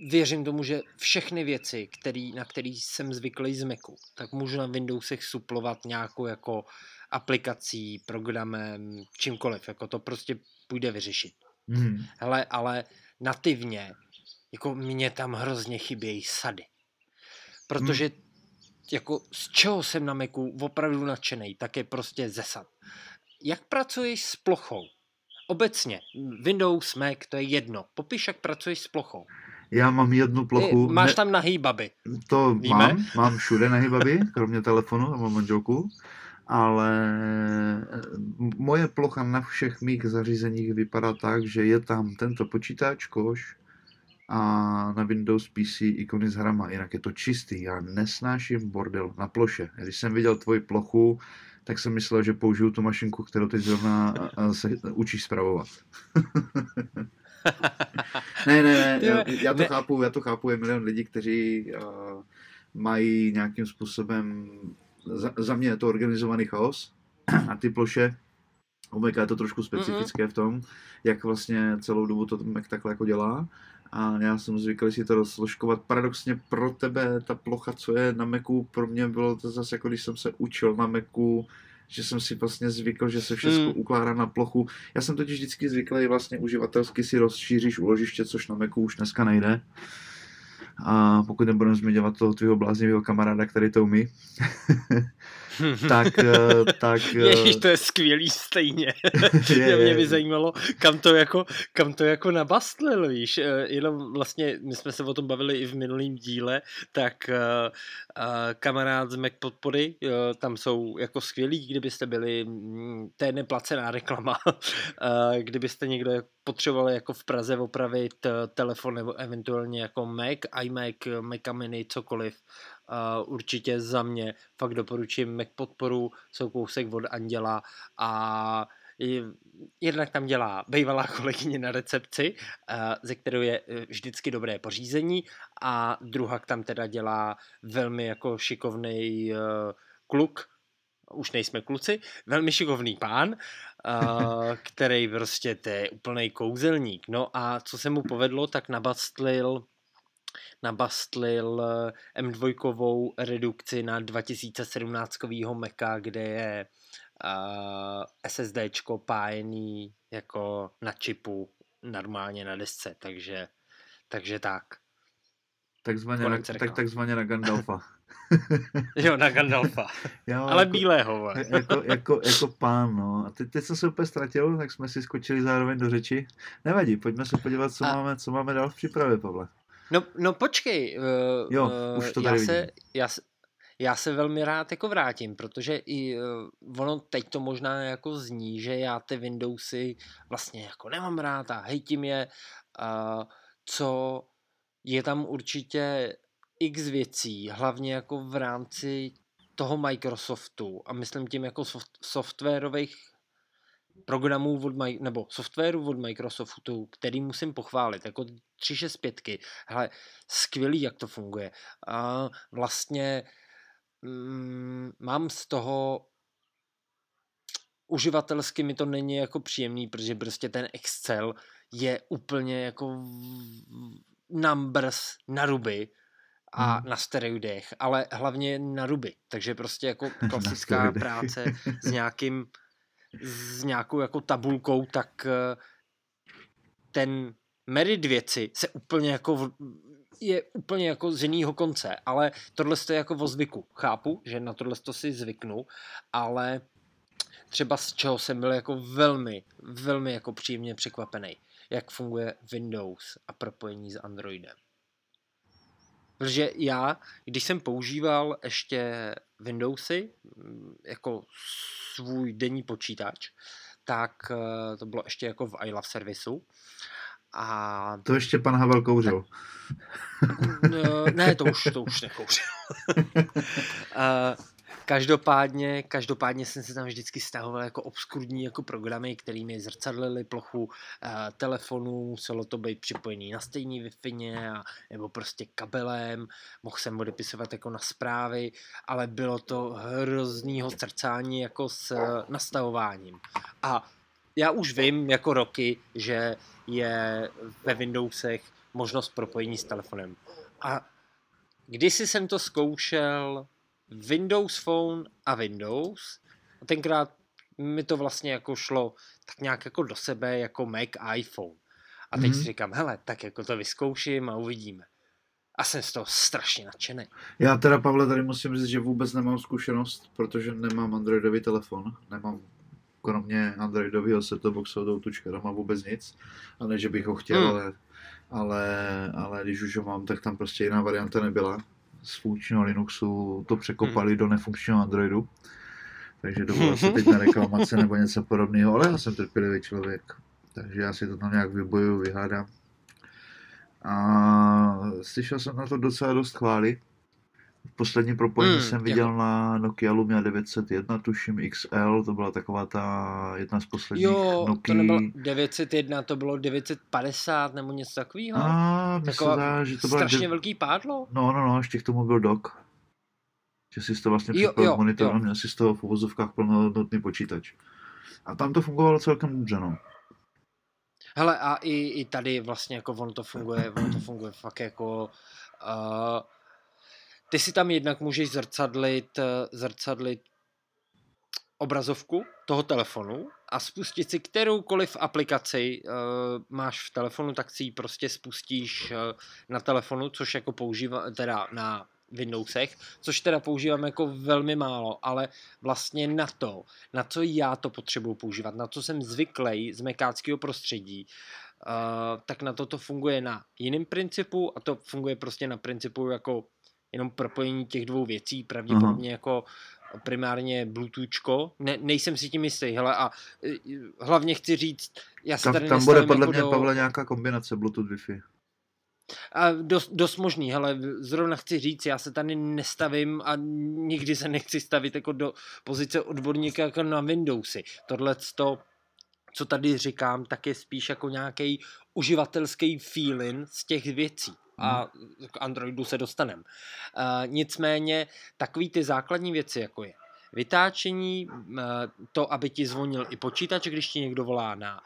věřím tomu, že všechny věci, který, na které jsem zvyklý z Macu, tak můžu na Windowsech suplovat nějakou jako aplikací, programem, čímkoliv, jako to prostě půjde vyřešit. Hmm. Hele, ale nativně, jako mě tam hrozně chybějí sady. Protože hmm. jako z čeho jsem na Macu opravdu nadšený, tak je prostě ze sad. Jak pracuješ s plochou? Obecně, Windows, Mac, to je jedno. Popiš, jak pracuješ s plochou. Já mám jednu plochu. Ty, máš ne... tam nahý baby. To Víme? mám, mám všude nahý baby, kromě telefonu a mám manželku. Ale eh, moje plocha na všech mých zařízeních vypadá tak, že je tam tento počítač, koš a na Windows PC ikony s hrama. Jinak je to čistý. Já nesnáším bordel na ploše. Když jsem viděl tvoji plochu, tak jsem myslel, že použiju tu mašinku, kterou teď zrovna se učíš zpravovat. ne, ne, ne, já, to ne. chápu, já to chápu, je milion lidí, kteří uh, mají nějakým způsobem, za, za mě je to organizovaný chaos na ty ploše, Omega je to trošku specifické mm-hmm. v tom, jak vlastně celou dobu to Mac takhle jako dělá. A já jsem zvyklý si to rozložkovat. Paradoxně pro tebe ta plocha, co je na Macu, pro mě bylo to zase jako když jsem se učil na Macu, že jsem si vlastně zvykl, že se všechno mm. ukládá na plochu. Já jsem totiž vždycky zvyklý vlastně uživatelsky si rozšíříš uložiště, což na Macu už dneska nejde. A pokud nebudeme zmiňovat toho tvého bláznivého kamaráda, který to umí, tak, eh, tak... Eh, Ježíš, to je skvělý stejně. je, mě by zajímalo, kam to jako, kam to jako nabastlil, víš. Eh, jenom vlastně, my jsme se o tom bavili i v minulém díle, tak kamarád z Mac podpory, tam jsou jako skvělí, kdybyste byli, mm, to je neplacená reklama, kdybyste někdo potřebovali jako v Praze opravit telefon nebo eventuálně jako Mac, iMac, Mac Mini, cokoliv, Uh, určitě za mě fakt doporučím Mac podporu, jsou kousek od Anděla a jednak tam dělá bývalá kolegyně na recepci, uh, ze kterou je e, vždycky dobré pořízení a druhak tam teda dělá velmi jako šikovný uh, kluk, už nejsme kluci, velmi šikovný pán, který prostě to je úplný kouzelník. No a co se mu povedlo, tak nabastlil nabastlil eh, M2 redukci na 2017 Maca, kde je uh, eh, SSDčko pájený jako na čipu normálně na desce, takže, takže tak. Takzvaně na, tak, takzvaně na Gandalfa. jo, na Gandalfa. jo, Ale jako, bílého. jako, jako, jako pán, no. A teď, teď jsem se úplně ztratil, tak jsme si skočili zároveň do řeči. Nevadí, pojďme se podívat, co, a... máme, co máme dál v přípravě, Pavle. No, no počkej. Uh, jo, už to tady já se, já, já se velmi rád jako vrátím, protože i uh, ono teď to možná jako zní, že já ty Windowsy vlastně jako nemám rád a hejtím je, uh, co je tam určitě x věcí, hlavně jako v rámci toho Microsoftu a myslím tím jako soft, softwarových programů od, nebo softwaru od Microsoftu, který musím pochválit, jako 365. Hele, skvělý, jak to funguje. A vlastně mm, mám z toho uživatelsky mi to není jako příjemný, protože prostě ten Excel je úplně jako numbers na ruby a hmm. na steroidech, ale hlavně na ruby. Takže prostě jako klasická práce s nějakým s nějakou jako tabulkou, tak eh, ten merit věci se úplně jako je úplně jako z jiného konce, ale tohle je jako o zvyku. Chápu, že na tohle to si zvyknu, ale třeba z čeho jsem byl jako velmi, velmi jako příjemně překvapený, jak funguje Windows a propojení s Androidem. Protože já, když jsem používal ještě Windowsy mm, jako svůj denní počítač, tak eh, to bylo ještě jako v iLove servisu. A... To ještě pan Havel kouřil. Tak, ne, to už, to už nekouřil. Každopádně, každopádně jsem si tam vždycky stahoval jako obskurní jako programy, kterými zrcadlili plochu uh, telefonu, muselo to být připojený na stejný wi a, nebo prostě kabelem, mohl jsem odepisovat jako na zprávy, ale bylo to hroznýho zrcání jako s uh, nastavováním. A já už vím jako roky, že je ve Windowsech možnost propojení s telefonem. A kdysi jsem to zkoušel Windows Phone a Windows. A tenkrát mi to vlastně jako šlo tak nějak jako do sebe jako Mac iPhone. A teď mm-hmm. si říkám, hele, tak jako to vyzkouším a uvidíme. A jsem z toho strašně nadšený. Já teda, Pavle, tady musím říct, že vůbec nemám zkušenost, protože nemám Androidový telefon. Nemám kromě Androidového setup boxu do tučka doma vůbec nic. A ne, že bych ho chtěl, mm. ale, ale, ale když už ho mám, tak tam prostě jiná varianta nebyla z funkčního Linuxu to překopali hmm. do nefunkčního Androidu. Takže dovolil se teď na reklamace nebo něco podobného, ale já jsem trpělivý člověk, takže já si to tam nějak vybojuju, vyhádám. A slyšel jsem na to docela dost chvály, Poslední propojení hmm, jsem viděl jako... na Nokia Lumia 901, tuším XL, to byla taková ta jedna z posledních jo, Nokia. to nebylo 901, to bylo 950 nebo něco takového. A, Taková zdá, že to bylo strašně dev... velký pádlo. No, no, no, ještě k tomu byl dok. Že si to vlastně připojil monitor a měl si z toho v uvozovkách plnohodnotný počítač. A tam to fungovalo celkem dobře, no. Hele, a i, i tady vlastně jako ono to funguje, ono to funguje fakt jako uh, ty si tam jednak můžeš zrcadlit, eh, zrcadlit obrazovku toho telefonu a spustit si kteroukoliv aplikaci uh, máš v telefonu, tak si ji prostě spustíš uh, na telefonu, což jako používá, teda na Windowsech, což teda používám jako velmi málo, ale vlastně na to, na co já to potřebuji používat, na co jsem zvyklý z mekáckého prostředí, uh, tak na to to funguje na jiném principu a to funguje prostě na principu jako jenom propojení těch dvou věcí, pravděpodobně Aha. jako primárně Bluetoothko, ne, nejsem si tím jistý, hele, a e, hlavně chci říct, já se tam, tady Tam bude podle jako mě, do... Pavle, nějaká kombinace Bluetooth Wi-Fi. A dost, dost možný, hele, zrovna chci říct, já se tady nestavím a nikdy se nechci stavit jako do pozice odborníka jako na Windowsy. Tohle to, co tady říkám, tak je spíš jako nějaký uživatelský feeling z těch věcí a k Androidu se dostaneme. Uh, nicméně takový ty základní věci, jako je vytáčení, to, aby ti zvonil i počítač, když ti někdo volá na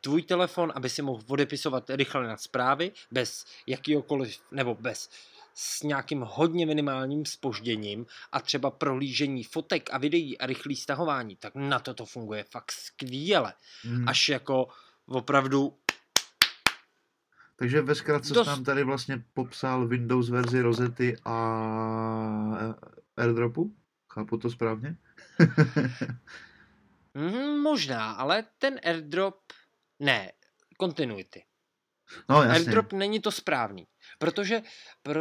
tvůj telefon, aby si mohl odepisovat rychle na zprávy, bez jakýhokoliv, nebo bez s nějakým hodně minimálním spožděním a třeba prohlížení fotek a videí a rychlý stahování, tak na to to funguje fakt skvěle. Mm. Až jako opravdu takže ve zkratce Dost... nám tady vlastně popsal Windows verzi Rosety a AirDropu? Chápu to správně? mm, možná, ale ten AirDrop... Ne, kontinuity. No, jasně. AirDrop není to správný, protože pro,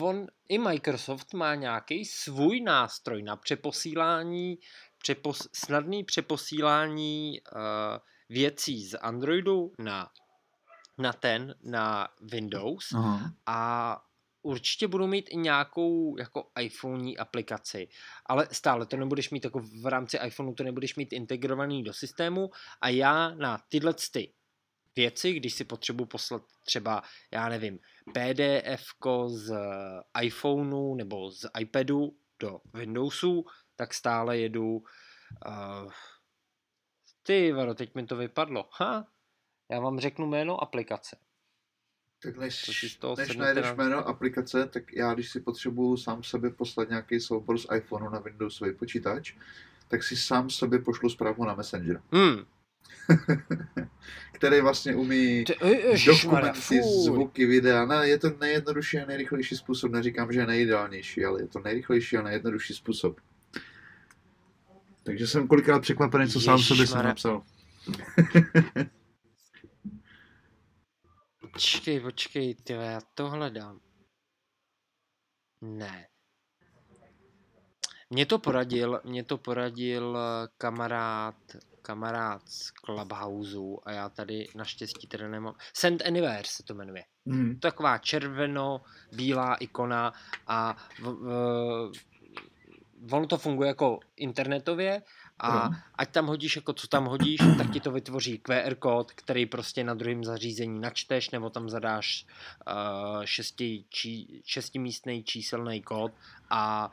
on i Microsoft má nějaký svůj nástroj na přeposílání, přepos, snadný přeposílání uh, věcí z Androidu na na ten, na Windows Aha. a určitě budu mít i nějakou jako iPhone aplikaci, ale stále to nebudeš mít jako v rámci iPhoneu, to nebudeš mít integrovaný do systému a já na tyhle ty věci, když si potřebuji poslat třeba, já nevím, PDF z iPhoneu nebo z iPadu do Windowsu, tak stále jedu uh, ty, varo, teď mi to vypadlo. Ha, já vám řeknu jméno aplikace. Tak než, než najdeš na... jméno aplikace, tak já když si potřebuju sám sobě poslat nějaký soubor z iPhoneu na Windowsový počítač, tak si sám sobě pošlu zprávu na Messenger. Hmm. který vlastně umí Ty, dokumenty, zvuky, videa. Ne, je to nejjednodušší a nejrychlejší způsob. Neříkám, že je nejideálnější, ale je to nejrychlejší a nejjednodušší způsob. Takže jsem kolikrát překvapený, co sám sobě jsem napsal. Počkej, počkej, ty já to hledám. Ne. Mě to poradil, mě to poradil eh, kamarád, kamarád z Clubhouse a já tady naštěstí teda nemám. Send Anywhere se to jmenuje. Mm. Taková červeno-bílá ikona a v, v, ono to funguje jako internetově a ať tam hodíš jako co tam hodíš, tak ti to vytvoří QR kód, který prostě na druhém zařízení načteš, nebo tam zadáš uh, šesti, či, šestimístný číselný kód a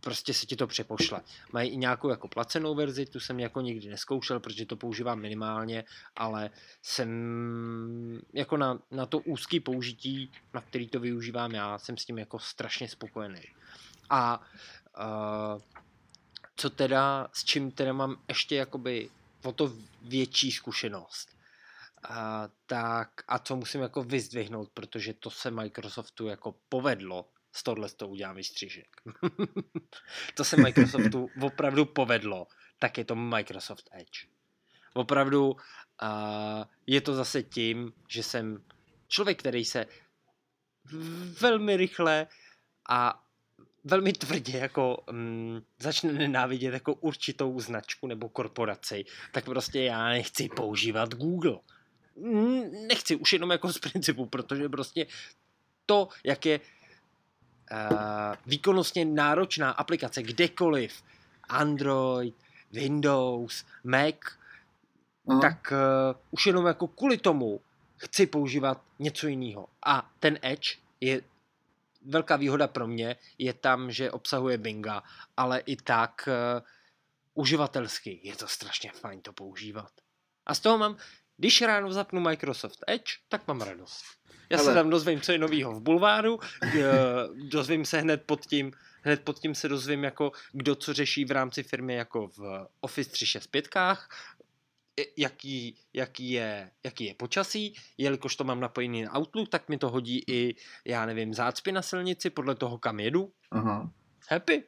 prostě se ti to přepošle. Mají i nějakou jako placenou verzi, tu jsem jako nikdy neskoušel, protože to používám minimálně, ale jsem jako na, na to úzký použití, na který to využívám já, jsem s tím jako strašně spokojený. A uh, co teda, s čím teda mám ještě jakoby o to větší zkušenost. A, tak a co musím jako vyzdvihnout, protože to se Microsoftu jako povedlo, z tohle to udělám výstřižek. to se Microsoftu opravdu povedlo, tak je to Microsoft Edge. Opravdu uh, je to zase tím, že jsem člověk, který se velmi rychle a velmi tvrdě jako mm, začne nenávidět jako určitou značku nebo korporaci, tak prostě já nechci používat Google. Nechci už jenom jako z principu, protože prostě to, jak je uh, výkonnostně náročná aplikace kdekoliv, Android, Windows, Mac, Aha. tak uh, už jenom jako kvůli tomu chci používat něco jiného. A ten Edge je velká výhoda pro mě je tam, že obsahuje Binga, ale i tak uh, uživatelsky je to strašně fajn to používat. A z toho mám, když ráno zapnu Microsoft Edge, tak mám radost. Já Hele. se tam dozvím, co je novýho v bulváru, dozvím se hned pod tím, hned pod tím se dozvím, jako kdo co řeší v rámci firmy jako v Office 365, jaký, jaký, je, jaký je počasí, jelikož to mám napojený na Outlook, tak mi to hodí i, já nevím, zácpy na silnici podle toho, kam jedu. Aha. Happy.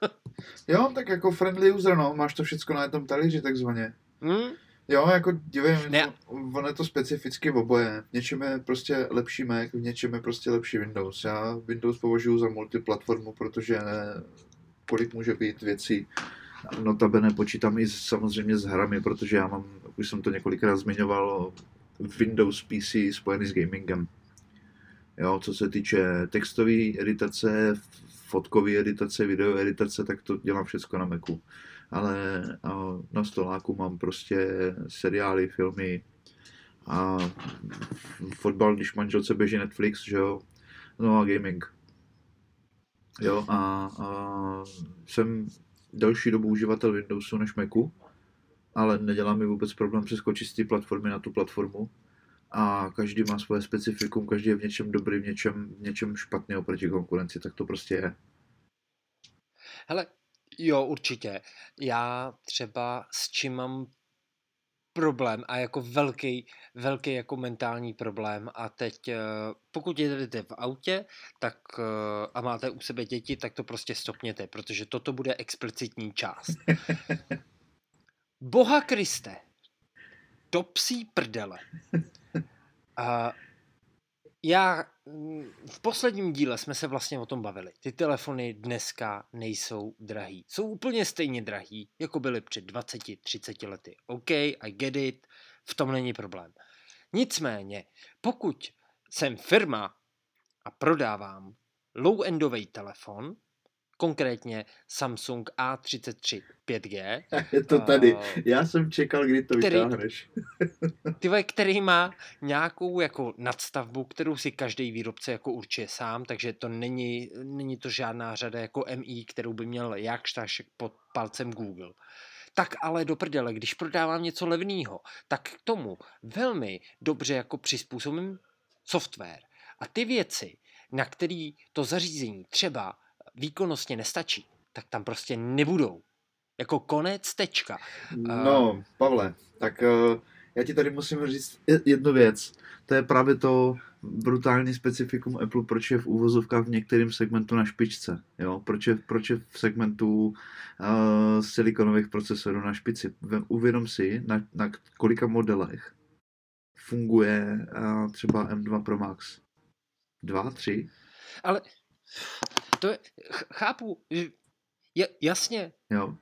jo, tak jako friendly user, no, máš to všechno na jednom talíři takzvaně. Hmm? Jo, jako divím, ne. ono je to specificky v oboje. V něčem je prostě lepší Mac, v něčem je prostě lepší Windows. Já Windows považuji za multiplatformu, protože kolik může být věcí, Notabene počítám i samozřejmě s hrami, protože já mám, už jsem to několikrát zmiňoval, Windows PC spojený s gamingem. Jo, co se týče textové editace, fotkové editace, video editace, tak to dělám všechno na Macu. Ale na stoláku mám prostě seriály, filmy a fotbal, když manželce běží Netflix, že jo, no a gaming. Jo, a, a jsem delší dobu uživatel Windowsu než Macu, ale nedělá mi vůbec problém přeskočit z té platformy na tu platformu. A každý má svoje specifikum, každý je v něčem dobrý, v něčem, v něčem špatný oproti konkurenci, tak to prostě je. Hele, jo, určitě. Já třeba s čím mám problém a jako velký, velký jako mentální problém a teď eh, pokud jedete v autě tak eh, a máte u sebe děti, tak to prostě stopněte, protože toto bude explicitní část. Boha Kriste, to psí prdele. A já mm, v posledním díle jsme se vlastně o tom bavili. Ty telefony dneska nejsou drahý. Jsou úplně stejně drahý, jako byly před 20-30 lety. OK, I get it, v tom není problém. Nicméně, pokud jsem firma a prodávám low-endový telefon, konkrétně Samsung A33 5G. Je to tady. Já jsem čekal, kdy to který, vytáhneš. ty který má nějakou jako nadstavbu, kterou si každý výrobce jako určuje sám, takže to není, není to žádná řada jako MI, kterou by měl jakž taž pod palcem Google. Tak ale do prdele, když prodávám něco levného, tak k tomu velmi dobře jako přizpůsobím software. A ty věci, na který to zařízení třeba výkonnostně nestačí, tak tam prostě nebudou. Jako konec, tečka. No, uh, Pavle, tak uh, já ti tady musím říct jednu věc. To je právě to brutální specifikum Apple, proč je v úvozovkách v některém segmentu na špičce. Jo? Proč, je, proč je v segmentu uh, silikonových procesorů na špici. Uvědom si, na, na kolika modelech funguje uh, třeba M2 Pro Max. Dva, tři? Ale to je, chápu, je, jasně. Jo.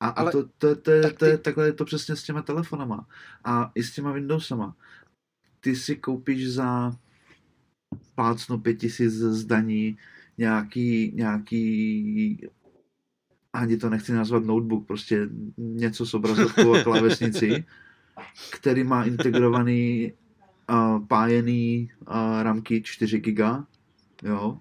A, ale, a to, to, to, tak to, ty... takhle je to přesně s těma telefonama. A i s těma Windowsama. Ty si koupíš za plácnu pět tisíc zdaní nějaký, nějaký ani to nechci nazvat notebook, prostě něco s obrazovkou a klávesnici, který má integrovaný uh, pájený uh, ramky 4 GB, jo,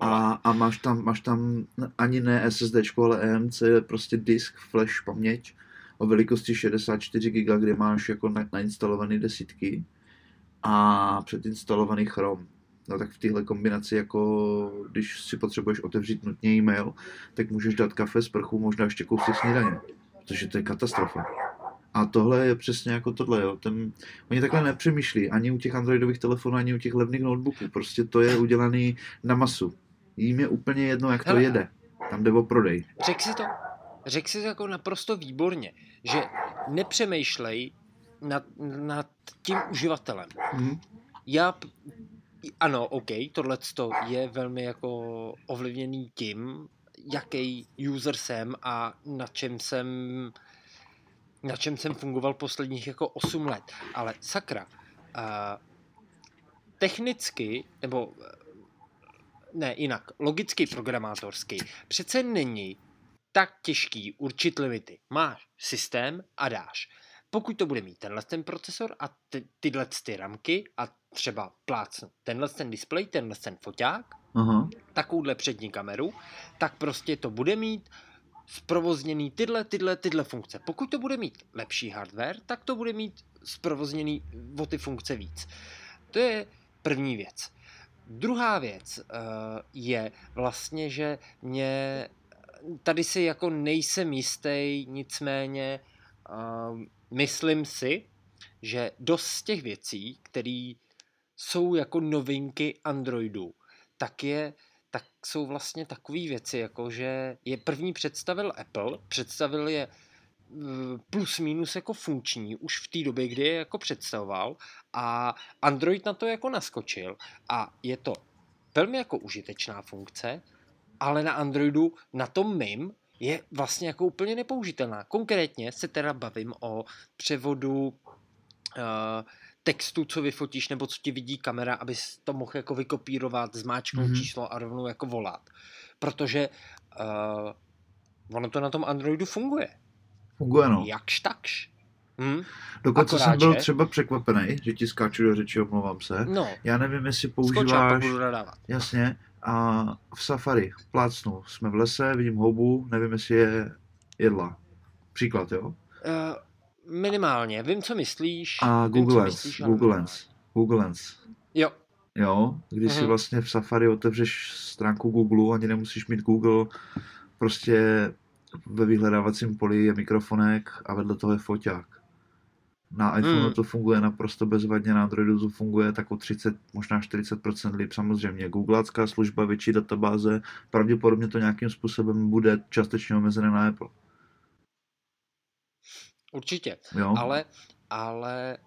a, a máš, tam, máš tam ani ne SSD, ale EMC, prostě disk, flash, paměť o velikosti 64 GB, kde máš jako na, nainstalované desítky a předinstalovaný Chrome. No tak v téhle kombinaci, jako když si potřebuješ otevřít nutně e-mail, tak můžeš dát kafe, sprchu, možná ještě kousek snídaně. Protože to je katastrofa. A tohle je přesně jako tohle, jo. Ten, oni takhle nepřemýšlí ani u těch androidových telefonů, ani u těch levných notebooků. Prostě to je udělaný na masu. Jím je úplně jedno, jak to Hele, jede. Tam jde o prodej. Řekl si to, řekl si to jako naprosto výborně, že nepřemýšlej nad, nad tím uživatelem. Hmm. Já, ano, OK, tohle je velmi jako ovlivněný tím, jaký user jsem a na čem jsem na čem jsem fungoval posledních jako 8 let. Ale sakra, uh, technicky, nebo ne jinak, logicky programátorský, přece není tak těžký určit limity. Máš systém a dáš. Pokud to bude mít tenhle ten procesor a ty, tyhle ty ramky a třeba plácnu tenhle ten displej, tenhle ten foťák, uh-huh. takovouhle přední kameru, tak prostě to bude mít zprovozněný tyhle, tyhle, tyhle funkce. Pokud to bude mít lepší hardware, tak to bude mít zprovozněný o ty funkce víc. To je první věc. Druhá věc uh, je vlastně, že mě tady si jako nejsem jistý, nicméně uh, myslím si, že dost z těch věcí, které jsou jako novinky Androidu, tak je jsou vlastně takové věci, jako že je první představil Apple, představil je plus minus jako funkční už v té době, kdy je jako představoval a Android na to jako naskočil a je to velmi jako užitečná funkce, ale na Androidu, na tom mým, je vlastně jako úplně nepoužitelná. Konkrétně se teda bavím o převodu uh, textu, co vyfotíš, nebo co ti vidí kamera, abys to mohl jako vykopírovat, zmáčknout mm-hmm. číslo a rovnou jako volat. Protože uh, ono to na tom Androidu funguje. Funguje, no. Jakž takž. Hmm? Dokonce Akorát, jsem byl že... třeba překvapený, že ti skáču do řeči, omlouvám se. No. Já nevím, jestli používáš... Nadávat. Jasně. A v Safari, plácnu, jsme v lese, vidím houbu, nevím, jestli je jedla. Příklad, jo? Uh, Minimálně, vím, co myslíš. A vím, Google Lens, myslíš, Google Lens, Google Lens. Jo. Jo, když mm-hmm. si mhm. vlastně v Safari otevřeš stránku Google, ani nemusíš mít Google, prostě ve vyhledávacím poli je mikrofonek a vedle toho je foťák. Na iPhone mm. to funguje naprosto bezvadně, na Androidu to funguje tak o 30, možná 40% líp. Samozřejmě Googleácká služba, větší databáze, pravděpodobně to nějakým způsobem bude částečně omezené na Apple. Určitě, jo. ale, ale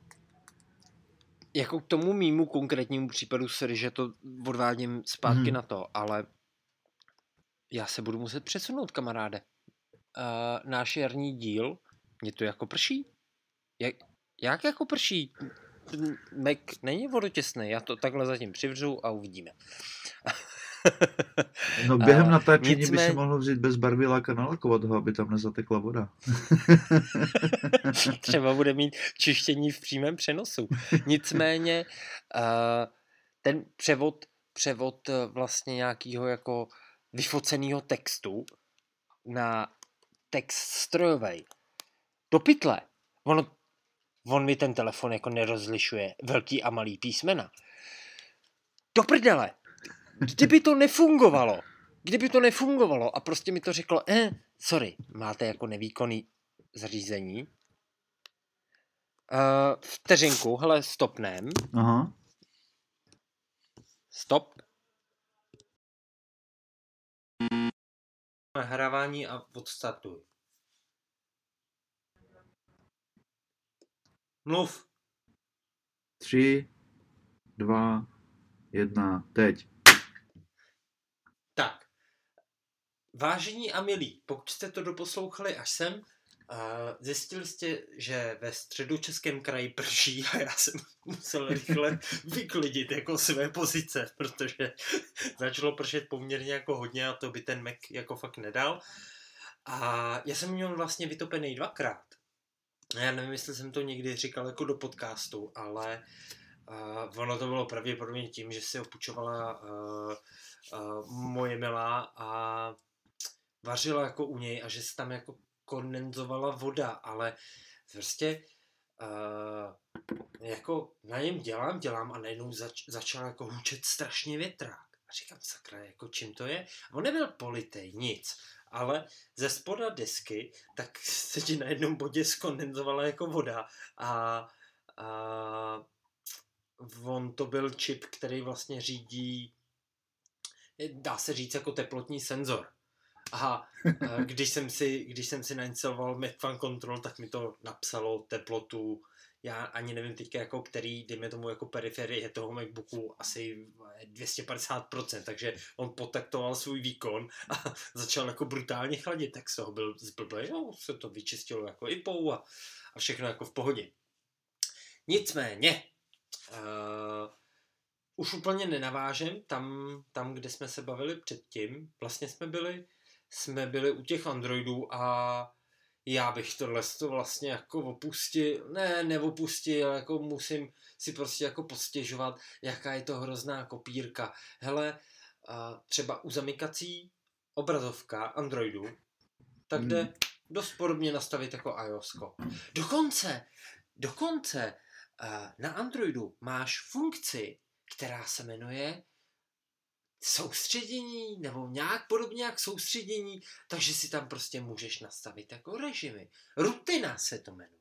jako k tomu mýmu konkrétnímu případu se, že to odvádím zpátky hmm. na to, ale já se budu muset přesunout, kamaráde. Uh, náš jarní díl, mě to jako prší. Jak, jak jako prší? Mac není vodotěsný, já to takhle zatím přivřu a uvidíme. No během natáčení nicmé... by si mohl vzít bez barviláka nalakovat ho, aby tam nezatekla voda. Třeba bude mít čištění v přímém přenosu. Nicméně ten převod, převod vlastně nějakého jako vyfoceného textu na text strojový. Do pytle. Ono, on mi ten telefon jako nerozlišuje velký a malý písmena. Do prdele. Kdyby to nefungovalo, kdyby to nefungovalo a prostě mi to řeklo, eh, sorry, máte jako nevýkonný zařízení, uh, vteřinku, hele, stopnem. Aha. Stop. Nahrávání a odstartuj. Mluv. Tři, dva, jedna, teď. Tak. Vážení a milí, pokud jste to doposlouchali až sem, zjistili jste, že ve středu českém kraji prší a já jsem musel rychle vyklidit jako své pozice, protože začalo pršet poměrně jako hodně a to by ten Mac jako fakt nedal. A já jsem měl vlastně vytopený dvakrát. Já nevím, jestli jsem to někdy říkal jako do podcastu, ale uh, ono to bylo pravděpodobně tím, že si opučovala uh, uh, moje milá a vařila jako u něj a že se tam jako kondenzovala voda, ale prostě uh, jako na něm dělám, dělám a najednou zač, začal jako hučet strašně větrák. A říkám, sakra, jako čím to je? A on nebyl politej, nic. Ale ze spoda desky, tak se ti na jednom bodě skondenzovala jako voda a, a on to byl čip, který vlastně řídí, dá se říct jako teplotní senzor. A když jsem si, když jsem si nainstaloval Medfan Control, tak mi to napsalo teplotu, já ani nevím teďka jako který, dejme tomu jako periferie toho MacBooku asi 250%, takže on potaktoval svůj výkon a začal jako brutálně chladit, tak se ho byl zblblý, no, se to vyčistilo jako i pou a, a všechno jako v pohodě. Nicméně, uh, už úplně nenavážem tam, tam, kde jsme se bavili předtím. Vlastně jsme byli jsme byli u těch Androidů a já bych tohle to vlastně jako opustil, ne, neopustil, jako musím si prostě jako postěžovat, jaká je to hrozná kopírka. Hele, třeba u zamykací obrazovka Androidu, tak jde hmm. dost podobně nastavit jako iOS. Dokonce, dokonce na Androidu máš funkci, která se jmenuje soustředění, nebo nějak podobně jak soustředění, takže si tam prostě můžeš nastavit jako režimy. Rutina se to jmenuje.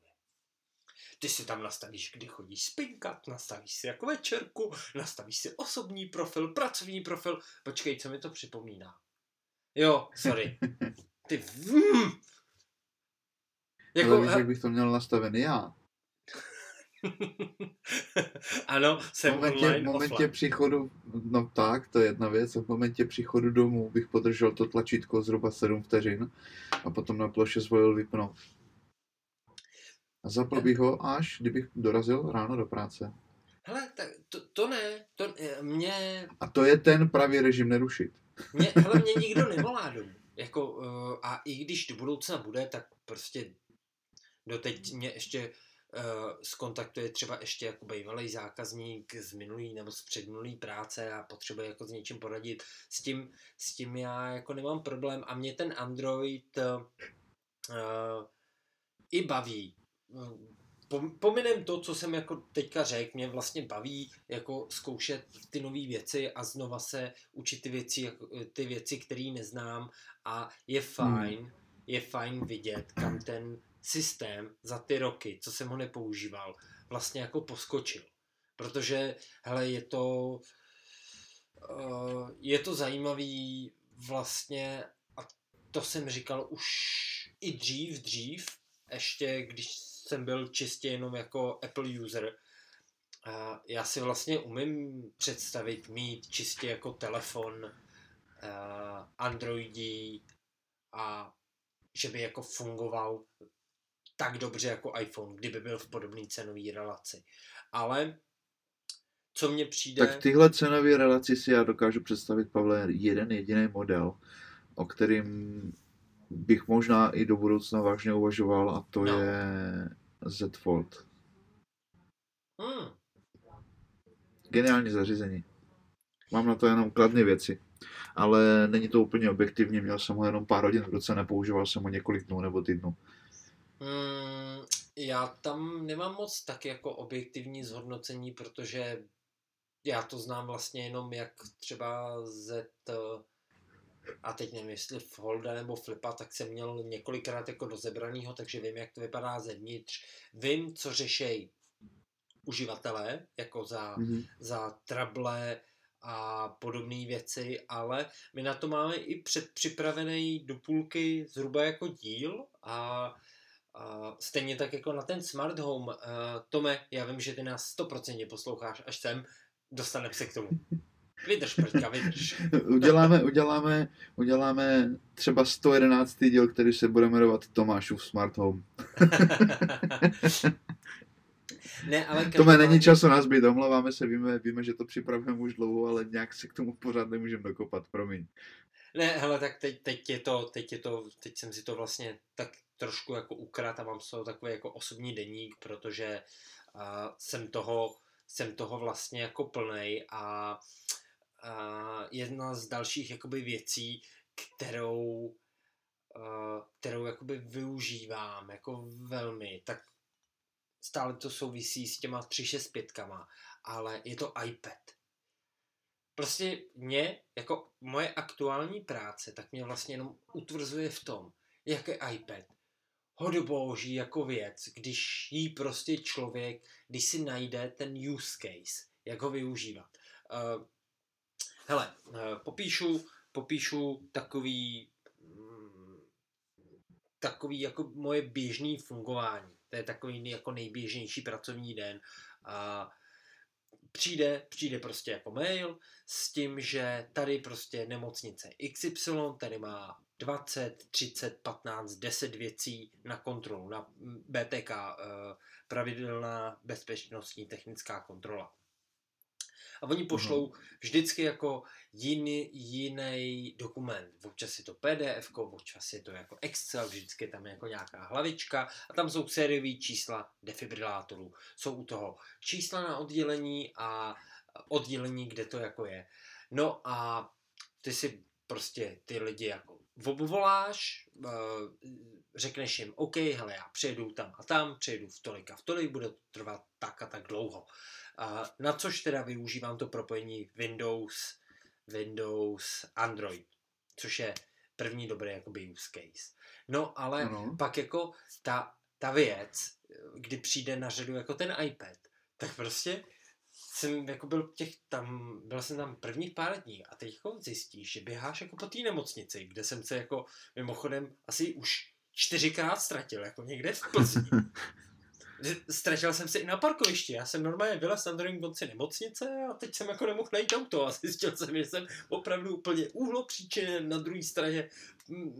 Ty si tam nastavíš, kdy chodíš spinkat, nastavíš si jako večerku, nastavíš si osobní profil, pracovní profil. Počkej, co mi to připomíná? Jo, sorry. Ty... Mm. Jako, Ale víš, jak bych to měl nastavený já? ano, jsem v momentě, online, v momentě příchodu, no tak, to je jedna věc, v momentě příchodu domů bych podržel to tlačítko zhruba 7 vteřin a potom na ploše zvolil vypnout. A zapl bych ho až, kdybych dorazil ráno do práce. Hele, tak to, to ne, to eh, mě... A to je ten pravý režim nerušit. Mě, hele, mě nikdo nevolá domů. Jako, uh, a i když do budoucna bude, tak prostě doteď mě ještě skontaktuje třeba ještě jako bývalý zákazník z minulý nebo z předminulý práce a potřebuje jako s něčím poradit. S tím, s tím já jako nemám problém a mě ten Android uh, i baví. Pominem to, co jsem jako teďka řekl, mě vlastně baví jako zkoušet ty nové věci a znova se učit ty věci, ty věci, které neznám a je hmm. fajn, hmm. je fajn vidět, kam ten systém za ty roky, co jsem ho nepoužíval, vlastně jako poskočil. Protože, hele, je to, uh, je to zajímavý vlastně, a to jsem říkal už i dřív, dřív, ještě když jsem byl čistě jenom jako Apple user, já si vlastně umím představit mít čistě jako telefon uh, Androidí a že by jako fungoval tak dobře jako iPhone, kdyby byl v podobné cenové relaci. Ale co mně přijde... Tak tyhle cenové relaci si já dokážu představit, Pavle, jeden jediný model, o kterým bych možná i do budoucna vážně uvažoval a to no. je Z Fold. Hmm. Geniální zařízení. Mám na to jenom kladné věci. Ale není to úplně objektivní, měl jsem ho jenom pár hodin v roce, nepoužíval jsem ho několik dnů nebo týdnů. Hmm, já tam nemám moc tak jako objektivní zhodnocení, protože já to znám vlastně jenom jak třeba Z a teď nevím, jestli Folda nebo Flipa, tak jsem měl několikrát jako rozebranýho, takže vím, jak to vypadá zevnitř. Vím, co řešejí uživatelé, jako za, mm-hmm. za trable a podobné věci, ale my na to máme i předpřipravený do půlky zhruba jako díl a, a stejně tak jako na ten smart home. Uh, Tome, já vím, že ty nás 100% posloucháš až sem, dostaneme se k tomu. Vydrž, prďka, vydrž. uděláme, uděláme, uděláme třeba 111. díl, který se bude jmenovat Tomášův Smart Home. ne, ale každopádně... Tome, není čas o nás být, omlouváme se, víme, víme, že to připravujeme už dlouho, ale nějak se k tomu pořád nemůžeme dokopat, promiň. Ne, hele, tak teď, teď, je to, teď je to, teď jsem si to vlastně tak trošku jako ukrat a mám z toho takový jako osobní deník, protože uh, jsem toho, jsem toho vlastně jako plnej a jedna z dalších jakoby věcí, kterou, kterou jakoby využívám jako velmi, tak stále to souvisí s těma 365 ale je to iPad. Prostě mě, jako moje aktuální práce, tak mě vlastně jenom utvrzuje v tom, jak je iPad hodobouží jako věc, když jí prostě člověk, když si najde ten use case, jak ho využívat. Uh, Hele, eh, popíšu, popíšu takový, mm, takový jako moje běžný fungování. To je takový jako nejběžnější pracovní den. A přijde, přijde prostě jako mail s tím, že tady prostě nemocnice XY, tady má 20, 30, 15, 10 věcí na kontrolu, na BTK, eh, pravidelná bezpečnostní technická kontrola. A oni pošlou uh-huh. vždycky jako jiný, jiný dokument. Občas je to PDF, občas je to jako Excel, vždycky tam je jako nějaká hlavička a tam jsou sériové čísla defibrilátorů. Jsou u toho čísla na oddělení a oddělení, kde to jako je. No a ty si prostě ty lidi jako obvoláš, eh, řekneš jim, OK, hele, já přijedu tam a tam, přijedu v tolik a v tolik, bude to trvat tak a tak dlouho. A na což teda využívám to propojení Windows, Windows, Android, což je první dobrý jakoby use case. No ale ano. pak jako ta, ta věc, kdy přijde na řadu jako ten iPad, tak prostě jsem jako byl těch tam, byl jsem tam prvních pár dní a teď jako zjistíš, že běháš jako po té nemocnici, kde jsem se jako mimochodem asi už čtyřikrát ztratil, jako někde v Plzni. Ztratil jsem se i na parkovišti. Já jsem normálně vylez na druhém konci nemocnice a teď jsem jako nemohl najít auto a zjistil jsem, že jsem opravdu úplně úhlo příčiny na druhé straně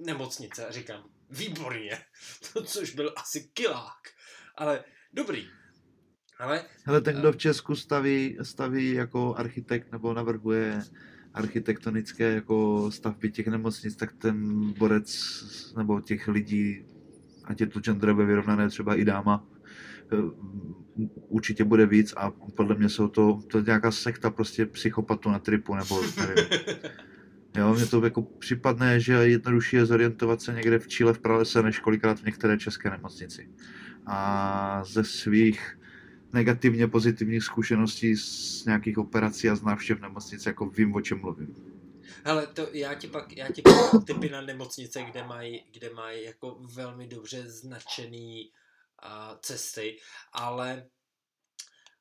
nemocnice. A říkám, výborně, to což byl asi kilák. Ale dobrý. Ale, Ale ten, kdo v Česku staví, staví jako architekt nebo navrhuje architektonické jako stavby těch nemocnic, tak ten borec nebo těch lidí, ať je to genderově vyrovnané třeba i dáma, Eh, určitě bude víc a podle mě jsou to, to je nějaká sekta prostě psychopatů na tripu, nebo nevím. Jo, mně to jako připadne, že jednodušší je zorientovat se někde v Chile v pralese, než kolikrát v některé české nemocnici. A ze svých negativně pozitivních zkušeností z nějakých operací a z návštěv nemocnice, jako vím, o čem mluvím. Ale to já ti pak, já ti pak typy na nemocnice, kde mají, kde mají jako velmi dobře značený cesty, ale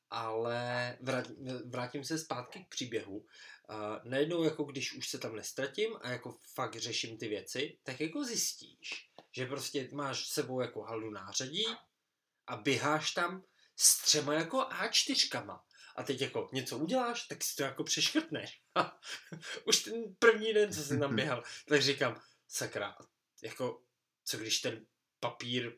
ale vrát, vrátím se zpátky k příběhu. Uh, najednou, jako když už se tam nestratím a jako fakt řeším ty věci, tak jako zjistíš, že prostě máš s sebou jako halu nářadí a běháš tam s třema jako A4. A teď jako něco uděláš, tak si to jako přeškrtneš. už ten první den, co jsem tam běhal, tak říkám, sakra, jako co když ten papír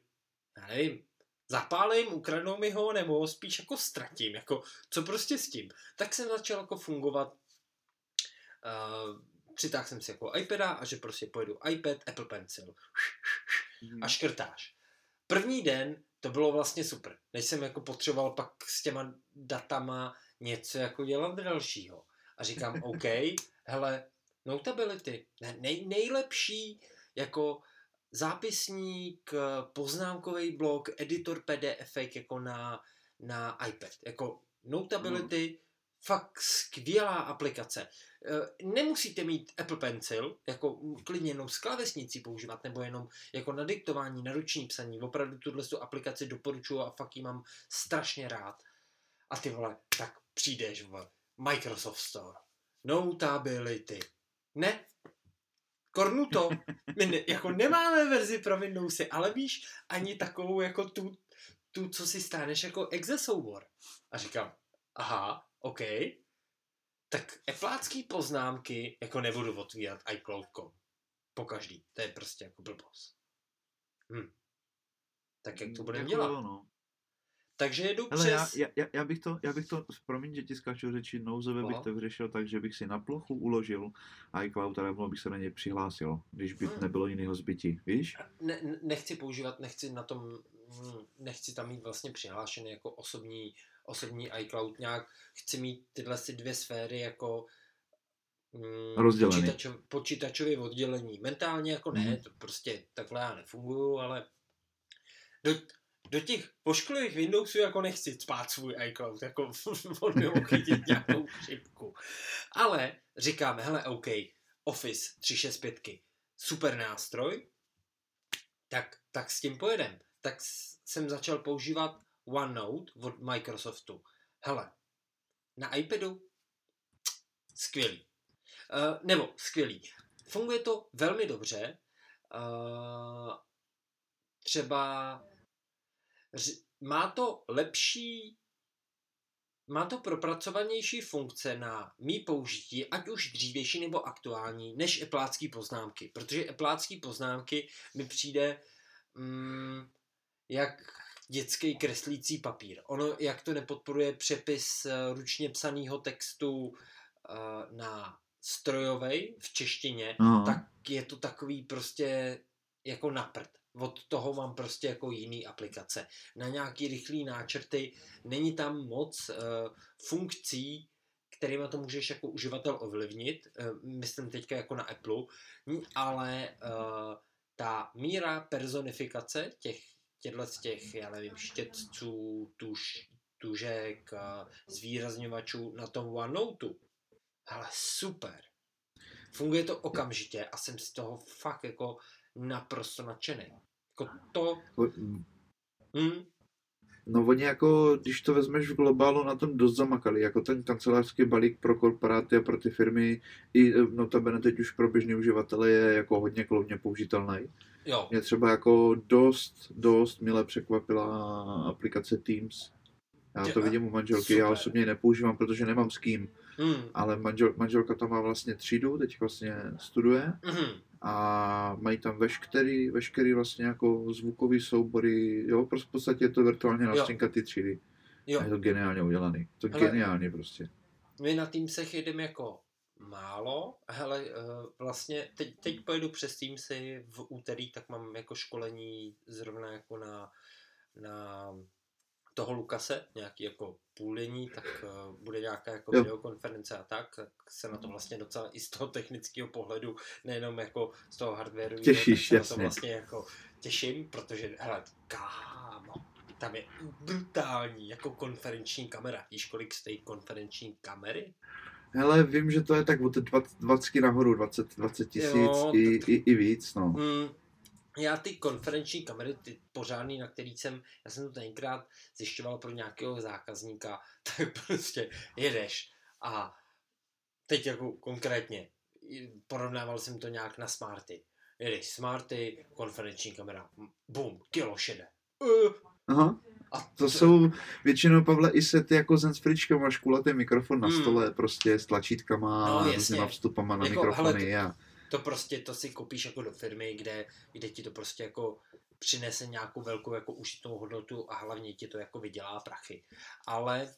já nevím, zapálím, ukradnou mi ho, nebo spíš jako ztratím, jako co prostě s tím. Tak jsem začal jako fungovat, uh, přitáhl jsem si jako iPada a že prostě pojedu iPad, Apple Pencil a škrtáš. První den to bylo vlastně super, než jsem jako potřeboval pak s těma datama něco jako dělat dalšího. A říkám, OK, hele, Notability, nej, nejlepší jako zápisník, poznámkový blok, editor PDF jako na, na iPad. Jako Notability, mm. fakt skvělá aplikace. E, nemusíte mít Apple Pencil, jako klidně jenom s klávesnicí používat, nebo jenom jako na diktování, na ruční psaní. Opravdu tuhle aplikaci doporučuji a fakt ji mám strašně rád. A ty vole, tak přijdeš v Microsoft Store. Notability. Ne, Kornuto, my ne, jako nemáme verzi pro Windowsy, ale víš, ani takovou jako tu, tu co si stáneš jako exe soubor. A říkám, aha, OK, tak eplácký poznámky jako nebudu otvírat iCloud.com. Po každý. To je prostě jako blbost. Hm. Tak jak to budeme jako dělat? No. Takže jedu Hele, přes... Já, já, já, bych to, já bych to, promiň, že ti skáču řeči, nouzově bych to vyřešil tak, že bych si na plochu uložil iCloud a rovnou bych se na něj přihlásil, když by hmm. nebylo jiného zbytí, víš? Ne, nechci používat, nechci na tom, hm, nechci tam mít vlastně přihlášený jako osobní, osobní iCloud nějak, chci mít tyhle si dvě sféry jako mm, počítačov, počítačově oddělení. Mentálně jako ne, hmm. to prostě takhle já nefunguju, ale do, do těch pošklivých Windowsů jako nechci spát svůj iCloud, jako on by mohl chytit nějakou chřipku. Ale říkáme, hele, OK, Office 365, super nástroj, tak, tak s tím pojedem. Tak jsem začal používat OneNote od Microsoftu. Hele, na iPadu skvělý. Uh, nebo skvělý. Funguje to velmi dobře. Uh, třeba má to lepší, má to propracovanější funkce na mý použití, ať už dřívější nebo aktuální, než eplácký poznámky. Protože eplácký poznámky mi přijde mm, jak dětský kreslící papír. Ono, jak to nepodporuje přepis eh, ručně psaného textu uh, na strojovej v češtině, uh-huh. tak je to takový prostě jako naprd od toho mám prostě jako jiný aplikace. Na nějaký rychlý náčrty není tam moc uh, funkcí, kterými to můžeš jako uživatel ovlivnit, uh, myslím teďka jako na Apple, ale uh, ta míra personifikace těch těchto těch, já nevím, štětců, tuž, tužek, zvýrazňovačů na tom OneNote. Ale super. Funguje to okamžitě a jsem z toho fakt jako naprosto nadšený. Jako to... Hmm? No oni jako, když to vezmeš v globálu, na tom dost zamakali, jako ten kancelářský balík pro korporáty a pro ty firmy, i notabene teď už pro běžné uživatele je jako hodně kloudně použitelný. Jo. Mě třeba jako dost, dost mile překvapila aplikace Teams. Já to vidím u manželky, super. já osobně ji nepoužívám, protože nemám s kým. Hmm. Ale manžel, manželka tam má vlastně třídu, teď vlastně studuje. Hmm a mají tam veškerý, veškerý vlastně jako zvukový soubory, jo, prostě v podstatě je to virtuálně nástěnka ty třídy. Jo. A je to geniálně udělaný. To Ale geniálně prostě. My na Teamsech jedeme jako málo. Hele, eh, vlastně teď, teď pojedu přes Teamsy v úterý, tak mám jako školení zrovna jako na, na toho Lukase, nějaký jako půldenní, tak uh, bude nějaká jako jo. videokonference a tak, tak se na to vlastně docela i z toho technického pohledu, nejenom jako z toho hardwareu, Těšíš, tak se na to vlastně jako těším, protože, hele, kámo, tam je brutální jako konferenční kamera. Víš, kolik stojí konferenční kamery? Hele, vím, že to je tak od 20, 20 nahoru, 20, 20 tisíc i, i, i víc, no. Mm, já ty konferenční kamery, ty pořádný, na který jsem, já jsem to tenkrát zjišťoval pro nějakého zákazníka, tak prostě jedeš a teď jako konkrétně, porovnával jsem to nějak na Smarty. Jedeš Smarty, konferenční kamera, bum, kilo šede. Uh, Aha. A to, to jsou většinou, Pavle, i sety jako Zen s fričkou, máš kulatý mikrofon na hmm. stole, prostě s tlačítkama, no, různýma vstupama na jako, mikrofony. Hele, a to prostě, to si koupíš jako do firmy, kde, kde ti to prostě jako přinese nějakou velkou jako užitnou hodnotu a hlavně ti to jako vydělá prachy. Ale,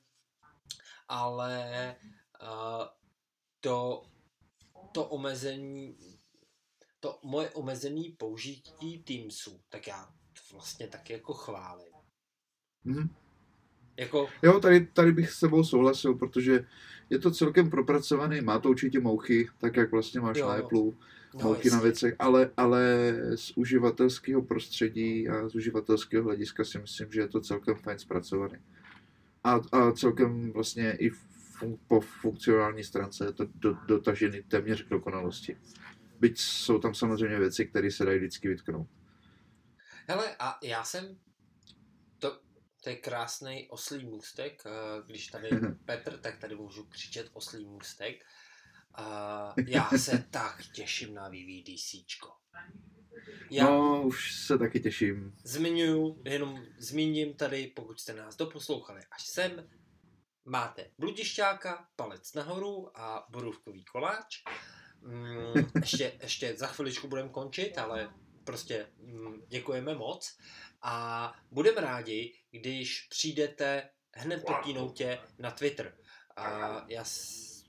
ale uh, to, to omezení, to moje omezené použití Teamsu, tak já vlastně taky jako chválím. Mhm. Jako, Jo, tady, tady bych s sebou souhlasil, protože je to celkem propracovaný, má to určitě mouchy, tak jak vlastně máš Jo, na. Apple, no, mouchy na jasně. věcech, ale, ale z uživatelského prostředí a z uživatelského hlediska si myslím, že je to celkem fajn zpracovaný. A, a celkem vlastně i fun, po funkcionální stránce je to do, dotažený téměř k dokonalosti. Byť jsou tam samozřejmě věci, které se dají vždycky vytknout. Hele, a já jsem, to, je krásný oslý můstek, eh, když tady Petr, tak tady můžu křičet oslý můstek. Já se tak těším na VVDCčko. Já No, už se taky těším. zmiňuju, jenom zmíním tady, pokud jste nás doposlouchali až sem, máte bludišťáka, palec nahoru a borůvkový koláč. Mm, ještě, ještě za chviličku budeme končit, ale prostě mm, děkujeme moc. A budeme rádi, když přijdete hned po keynote na Twitter. A já s,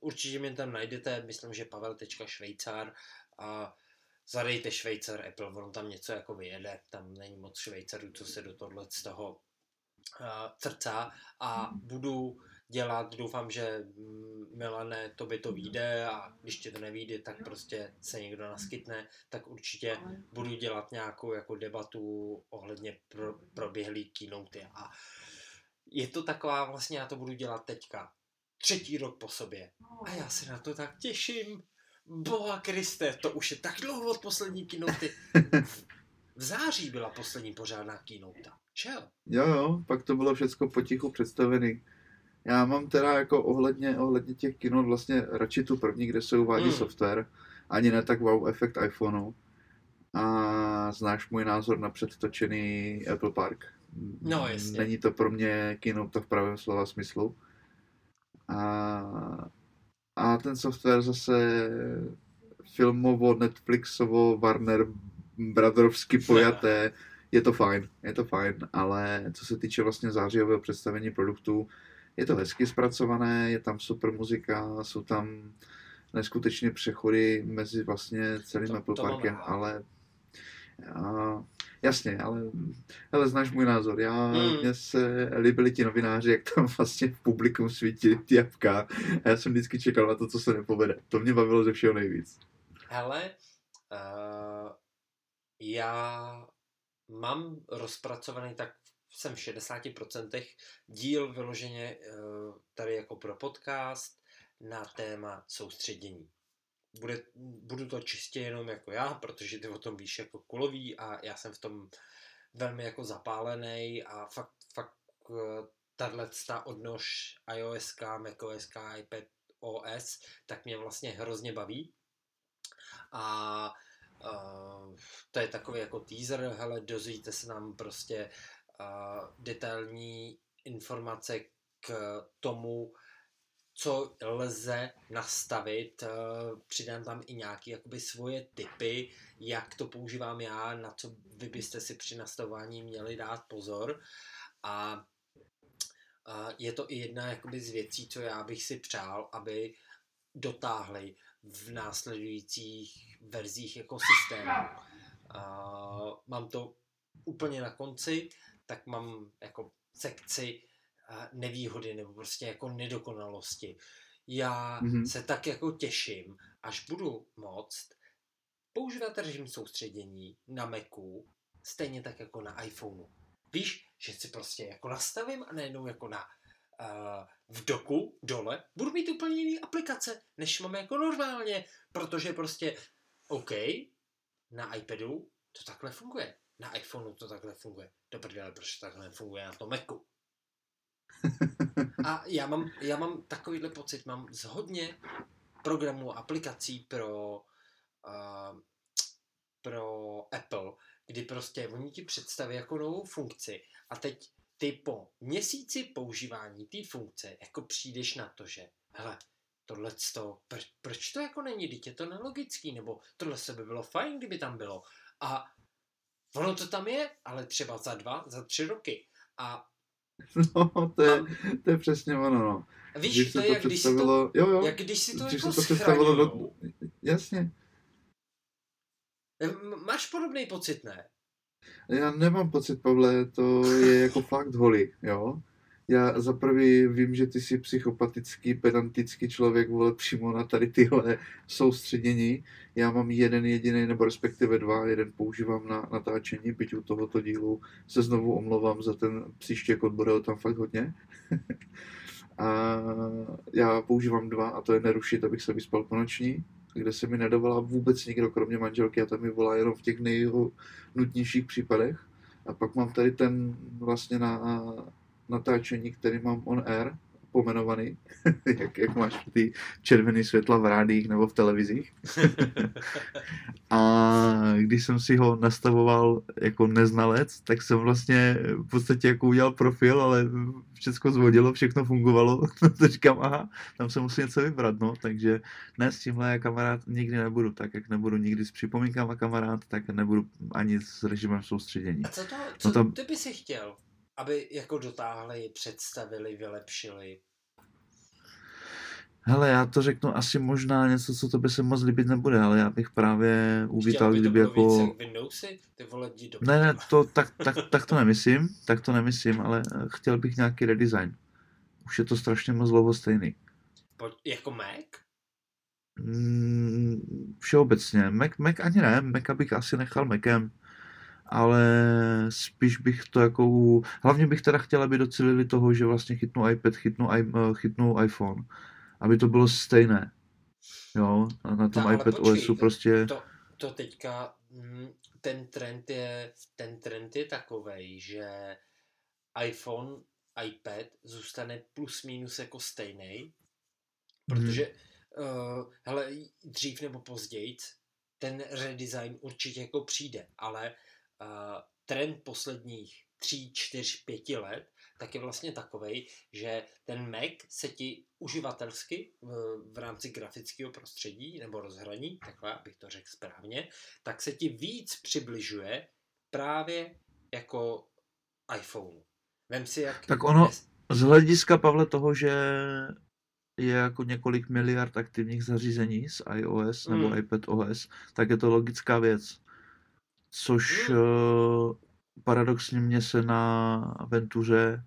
určitě mě tam najdete, myslím, že pavel.švejcar a zadejte Švejcar Apple, on tam něco jako vyjede, tam není moc Švejcarů, co se do tohle z toho uh, crcá. A budu dělat, doufám, že mm, Milane, to by to vyjde a když ti to nevíde, tak prostě se někdo naskytne, tak určitě budu dělat nějakou jako debatu ohledně pro, proběhlý keynote a je to taková, vlastně já to budu dělat teďka, třetí rok po sobě a já se na to tak těším. Boha Kriste, to už je tak dlouho od poslední keynote. V září byla poslední pořádná keynote. Čel? Jo, jo, pak to bylo všechno potichu představený. Já mám teda jako ohledně, ohledně těch kinot vlastně radši tu první, kde se uvádí Hmm. software, ani ne tak wow efekt iPhoneu. A znáš můj názor na předtočený Apple Park. No, jasně. Není to pro mě keynote v pravém slova smyslu. A, a ten software zase filmovo, Netflixovo, Warner Brothersky pojaté, je to fajn, je to fajn, ale co se týče vlastně zářijového představení produktů, je to hezky zpracované, je tam super muzika, jsou tam neskutečně přechody mezi vlastně celým To- Apple to Parkem, rád. ale a, jasně, ale hele, znáš můj názor, já, Hmm. mně se líbili ti novináři, jak tam vlastně v publikum svítili ty jabka a já jsem vždycky čekal na to, co se nepovede. To mě bavilo ze všeho nejvíc. Hele, uh, já mám rozpracovaný tak jsem v 60% díl vyloženě uh, tady jako pro podcast na téma soustředění. Bude, budu to čistě jenom jako já, protože ty o tom víš jako kulový a já jsem v tom velmi jako zapálený a fakt, fakt uh, tahle ta odnož iOS, macOS, iPad OS, tak mě vlastně hrozně baví. A uh, to je takový jako teaser, hele, dozvíte se nám prostě detailní informace k tomu, co lze nastavit, uh, přidám tam i nějaké jakoby svoje typy, jak to používám já, na co vy byste si při nastavování měli dát pozor. A uh, je to i jedna jakoby z věcí, co já bych si přál, aby dotáhli v následujících verzích jako systému. Uh, mám to úplně na konci, tak mám jako sekci uh, nevýhody nebo prostě jako nedokonalosti. Já Mhm. mm-hmm. se tak jako těším, až budu moct používat režim soustředění na Macu, stejně tak jako na iPhoneu. Víš, že si prostě jako nastavím a najednou jako na uh, v doku dole budu mít úplně jiný aplikace, než mám jako normálně, protože prostě OK, na iPadu to takhle funguje, na iPhoneu to takhle funguje. Do prdele, proč to takhle funguje na tom Macu? A já mám, já mám takovýhle pocit, mám z hodně programů a aplikací pro, uh, pro Apple, kdy prostě oni ti představí jako novou funkci a teď ty po měsíci používání té funkce jako přijdeš na to, že hele, tohle to, proč, proč to jako není, teď je to nelogický, nebo tohle se by bylo fajn, kdyby tam bylo. A Ono to tam je, ale třeba za dva, za tři roky. A No, to je, to je přesně ono, no. víš, Když to je, jak když si to, jo, jo, jak když si to když jako se to představilo do, jasně. Máš podobný pocit, ne? Já nemám pocit, Pavle, to je jako fakt holy, jo. Já za prvý vím, že ty jsi psychopatický, pedantický člověk, vole, přímo na tady tyhle soustředění. Já mám jeden jediný, nebo respektive dva, jeden používám na natáčení, byť u tohoto dílu se znovu omlouvám za ten příštěk, odboril tam fakt hodně. a já používám dva a to je nerušit, abych se vyspal po noční, kde se mi nedovolá vůbec nikdo, kromě manželky a ta mi volá jenom v těch nejnutnějších případech. A pak mám tady ten vlastně na natáčení, který mám on air, pomenovaný, jak, jak máš ty červený světla v rádích nebo v televizích. a když jsem si ho nastavoval jako neznalec, tak jsem vlastně v podstatě jako udělal profil, ale všechno zvodilo, všechno fungovalo. to říkám, aha, tam se musí něco vybrat, no. Takže ne s tímhle já kamarád nikdy nebudu, tak jak nebudu nikdy s připomínkama kamarád, tak nebudu ani s režimem soustředění. A co to, co No tam- ty by si chtěl? Aby jako dotáhli, představili, vylepšili. Hele, já to řeknu asi možná něco, co to by se moc líbit nebude, ale já bych právě uvítal, Chtěl by kdyby jako... Windowsy? Ty vole, jdi do Ne, ne, to, tak, tak, tak to nemyslím, tak to nemyslím, ale eh, chtěl bych nějaký redesign. Už je to strašně moc dlouho stejný. Pojď, jako Mac? Mm, všeobecně. Mac, Mac ani ne, Maca bych asi nechal Macem, ale spíš bych to jako... Hlavně bych teda chtěl, aby docelili toho, že vlastně chytnu iPad, chytnu, i, eh, chytnu iPhone, aby to bylo stejné. Jo, a na tom No, iPad počkej, OSu prostě... To, to teďka, mm, ten trend je, ten trend je takovej, že iPhone, iPad zůstane plus minus jako stejný, protože uh, hele, dřív nebo později ten redesign určitě jako přijde, ale uh, trend posledních tří, čtyř, pěti let tak je vlastně takovej, že ten Mac se ti uživatelsky v, v rámci grafického prostředí nebo rozhraní, takhle abych to řekl správně, tak se ti víc přibližuje právě jako iPhone. Vem si, jak... Tak ono- Z hlediska, Pavle, toho, že je jako několik miliard aktivních zařízení s iOS nebo Mm. iPad OS, tak je to logická věc. Což Mm. uh, paradoxně mě se na Ventuře,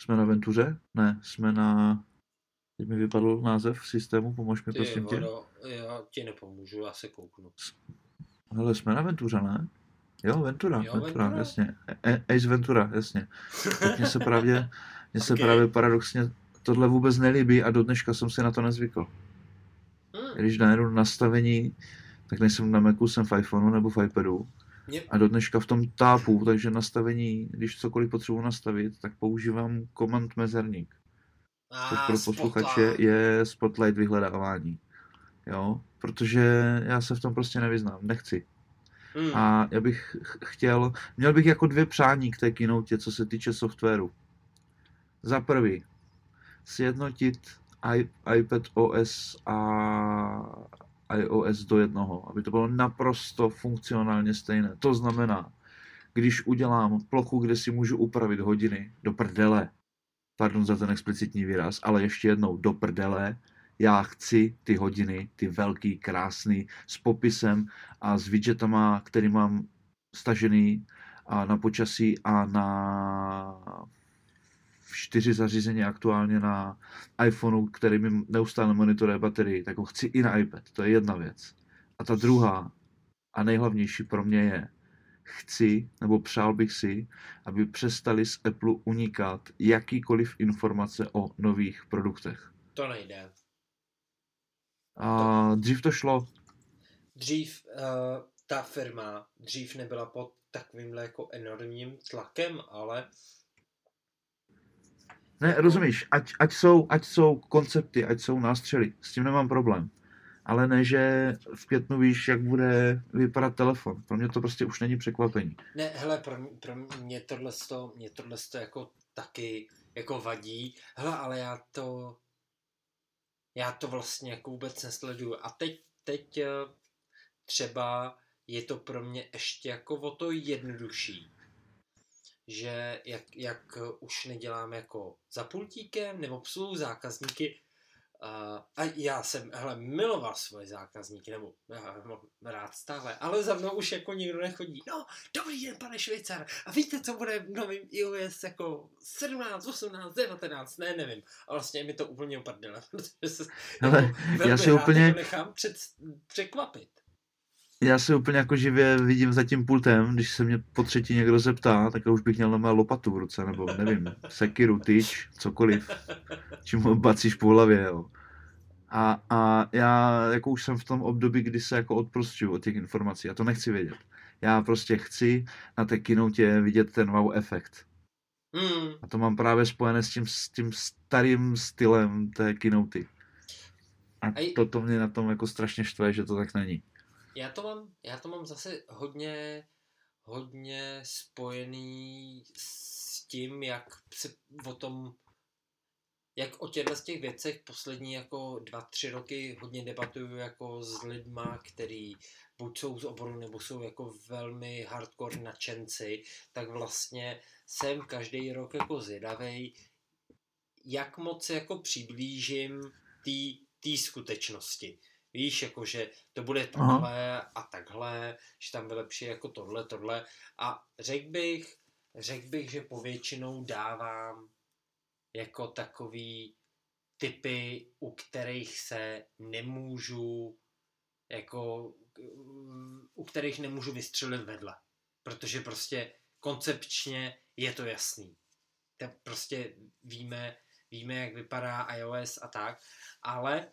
jsme na Ventuře? Ne, jsme na, teď mi vypadl název systému, pomož mi Ty prosím tě. já ti nepomůžu, já se kouknu. Hele, jsme na Ventuře, ne? Jo, Ventura, Jo, Ventura, Ventura. jasně. Ace Ventura, jasně. Tak mně se právě, mně se Ok. právě paradoxně tohle vůbec nelíbí a do dneška jsem si na to nezvykl. Hmm. Když najedu nastavení, tak nejsem na Macu, jsem v iPhoneu nebo v iPadu a do dneška v tom tápu, takže nastavení, když cokoliv potřebuji nastavit, tak používám komand mezerník, což a, pro posluchače je spotlight vyhledávání. Jo, protože já se v tom prostě nevyznám, nechci. Hmm. A já bych ch- chtěl, měl bych jako dvě přání k té keynote, co se týče softwaru. Za prvý, sjednotit iPad OS a iOS do jednoho, aby to bylo naprosto funkcionálně stejné. To znamená, když udělám plochu, kde si můžu upravit hodiny do prdele, pardon za ten explicitní výraz, ale ještě jednou do prdele, já chci ty hodiny, ty velký, krásný, s popisem a s widgetama, který mám stažený a na počasí a na čtyři zařízení aktuálně na iPhoneu, který mi neustále monitoruje baterii, tak ho chci i na iPad. To je jedna věc. A ta druhá a nejhlavnější pro mě je, chci, nebo přál bych si, aby přestali z Apple unikat jakýkoliv informace o nových produktech. To nejde. A dřív to šlo, Dřív uh, ta firma dřív nebyla pod takovýmhle jako enormním tlakem, ale Ne, rozumíš, ať, ať, jsou, ať jsou koncepty, ať jsou nástřely, s tím nemám problém. Ale ne, že v květnu víš, jak bude vypadat telefon. Pro mě to prostě už není překvapení. ne, hele, pro, mě- pro mě tohle to, mě tohle to jako taky jako vadí. Hele, ale já to, já to vlastně jako vůbec nesleduju. A teď, teď eh, třeba je to pro mě ještě jako o to jednodušší, že jak, jak už nedělám jako za pultíkem nebo obsluhu zákazníky, Uh, a já jsem, hele, miloval svoje zákazníky, nebo mám rád stále, ale za mnou už jako nikdo nechodí. No, dobrý den, pane Švýcar, a víte, co bude v novém iOS jako 17, 18, 19, ne, nevím. A vlastně mi to úplně uprdele, protože se hele, jako, já si úplně... nechám před, překvapit. Já se úplně jako živě vidím za tím pultem, když se mě po třetí někdo zeptá, tak už bych měl na lopatu v ruce, nebo nevím, sekiru, tyč, cokoliv, čím ho bacíš po hlavě, jo. A, a já jako už jsem v tom období, kdy se jako odprostřuju od těch informací a to nechci vědět. Já prostě chci na té kinotě vidět ten wow efekt. Mm. A to mám právě spojené s tím, s tím starým stylem té kinoty. A to, to mě na tom jako strašně štve, že to tak není já to mám, já to mám zase hodně, hodně spojený s tím, jak se o tom, jak o těchto z těch věcech poslední jako dva, tři roky hodně debatuju jako s lidma, který buď jsou z oboru, nebo jsou jako velmi hardcore nadšenci, tak vlastně jsem každý rok jako zvědavej, jak moc jako přiblížím té skutečnosti. Víš, jako že to bude takhle a takhle, že tam vylepší jako tohle, tohle. A řekl bych, řekl bych, že povětšinou dávám jako takový typy, u kterých se nemůžu jako u kterých nemůžu vystřelit vedle. Protože prostě koncepčně je to jasný. Tak prostě víme, víme, jak vypadá iOS a tak, ale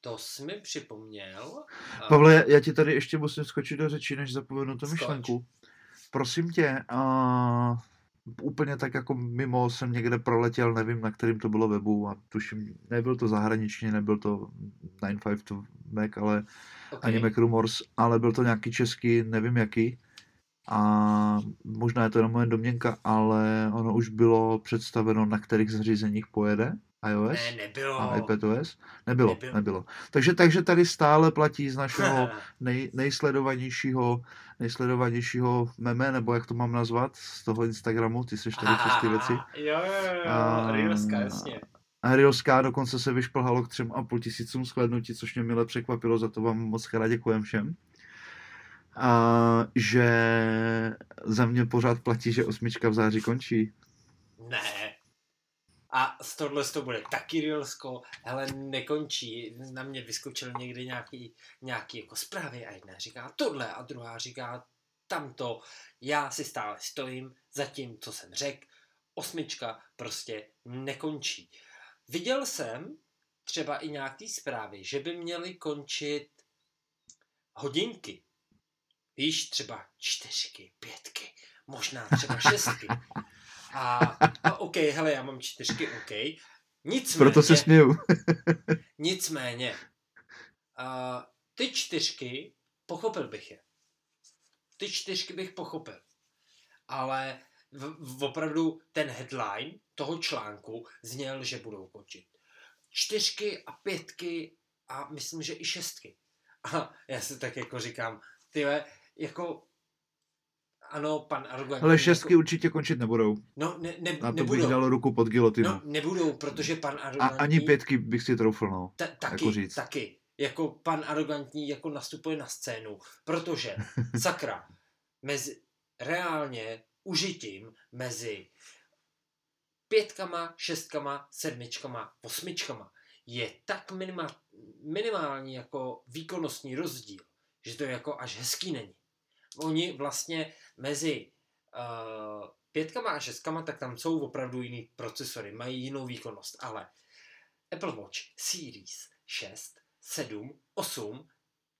to jsi mi připomněl. Pavle, já ti tady ještě musím skočit do řeči, než zapomenu tu myšlenku. Prosím tě, uh, úplně tak jako mimo jsem někde proletěl, nevím na kterým to bylo webu a tuším, nebyl to zahraničně, nebyl to 952 Mac, ale okay. ani Mac Rumors, ale byl to nějaký český, nevím jaký. A možná je to jenom moje domněnka, ale ono už bylo představeno, na kterých zařízeních pojede iOS ne, nebylo. a iPadOS? Nebylo, nebylo. nebylo. Takže, takže tady stále platí z našeho nej, nejsledovanějšího, nejsledovanějšího meme, nebo jak to mám nazvat, z toho Instagramu, ty seš tady přes ty věci. Jo, jo, jo, a, Rioska, jasně. A Rioska dokonce se vyšplhalo k třem a půl tisícům shlednutí, což mě mile překvapilo, za to vám moc krát děkujem všem. A že za mě pořád platí, že osmička v září končí. Ne, a z tohle to bude taky Reelsko, ale nekončí. Na mě vyskočil někdy nějaký, nějaký jako zprávy a jedna říká tohle a druhá říká tamto. Já si stále stojím za tím, co jsem řekl. Osmička prostě nekončí. Viděl jsem třeba i nějaký zprávy, že by měly končit hodinky. Víš, třeba čtyřky, pětky, možná třeba šestky. A, a OK, hele, já mám čtyřky, OK. Nicméně, Proto se směju. nicméně, uh, ty čtyřky, pochopil bych je. Ty čtyřky bych pochopil. Ale v, v opravdu ten headline toho článku zněl, že budou končit. Čtyřky a pětky a myslím, že i šestky. A já si tak jako říkám, ty jako ano, pan arrogantní. Ale šestky jako... určitě končit nebudou. No, ne, ne, Na to nebudou. bych dal ruku pod gilotinu. No, nebudou, protože pan arrogantní... A ani pětky bych si troufl, no. Ta, taky, jako říct. taky. Jako pan arrogantní jako nastupuje na scénu, protože, sakra, mezi, reálně užitím mezi pětkama, šestkama, sedmičkama, osmičkama je tak minima, minimální jako výkonnostní rozdíl, že to jako až hezký není. Oni vlastně mezi uh, pětkama a šestkama, tak tam jsou opravdu jiný procesory, mají jinou výkonnost, ale Apple Watch Series 6, 7, 8,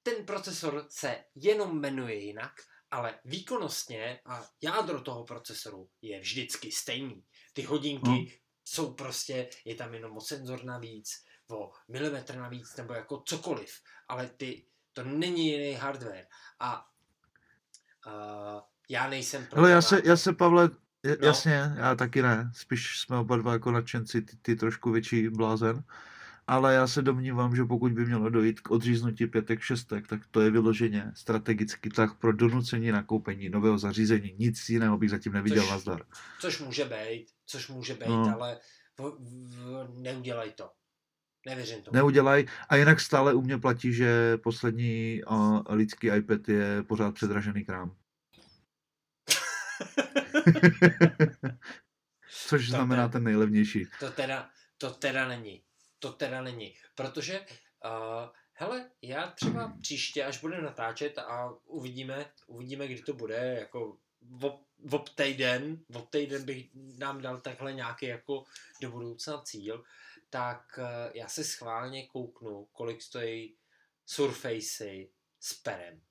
ten procesor se jenom jmenuje jinak, ale výkonnostně a jádro toho procesoru je vždycky stejný. Ty hodinky hmm. jsou prostě, je tam jenom o senzor navíc, o milimetr navíc, nebo jako cokoliv, ale ty, to není jiný hardware. A uh, já nejsem pro... Ale já se, já se, Pavle, no. jasně, já taky ne. Spíš jsme oba dva jako nadšenci, ty, ty trošku větší blázen. ale já se domnívám, že pokud by mělo dojít k odříznutí pětek, šestek, tak to je vyloženě strategický tak pro donucení nakoupení nového zařízení. Nic jiného bych zatím neviděl Což- na zdar. Což může být, což může být, No. ale v, v, neudělej to. Nevěřím tomu. Neudělaj. A jinak stále u mě platí, že poslední uh, lidský iPad je pořád předražený krám. Což To znamená ne. ten nejlevnější. To teda, to teda není. To teda není. Protože, uh, hele, já třeba příště, až bude natáčet a uvidíme, uvidíme, kdy to bude, jako ob týden, ob týden bych nám dal takhle nějaký jako do budoucna cíl, tak uh, já se schválně kouknu, kolik stojí Surfacey s perem.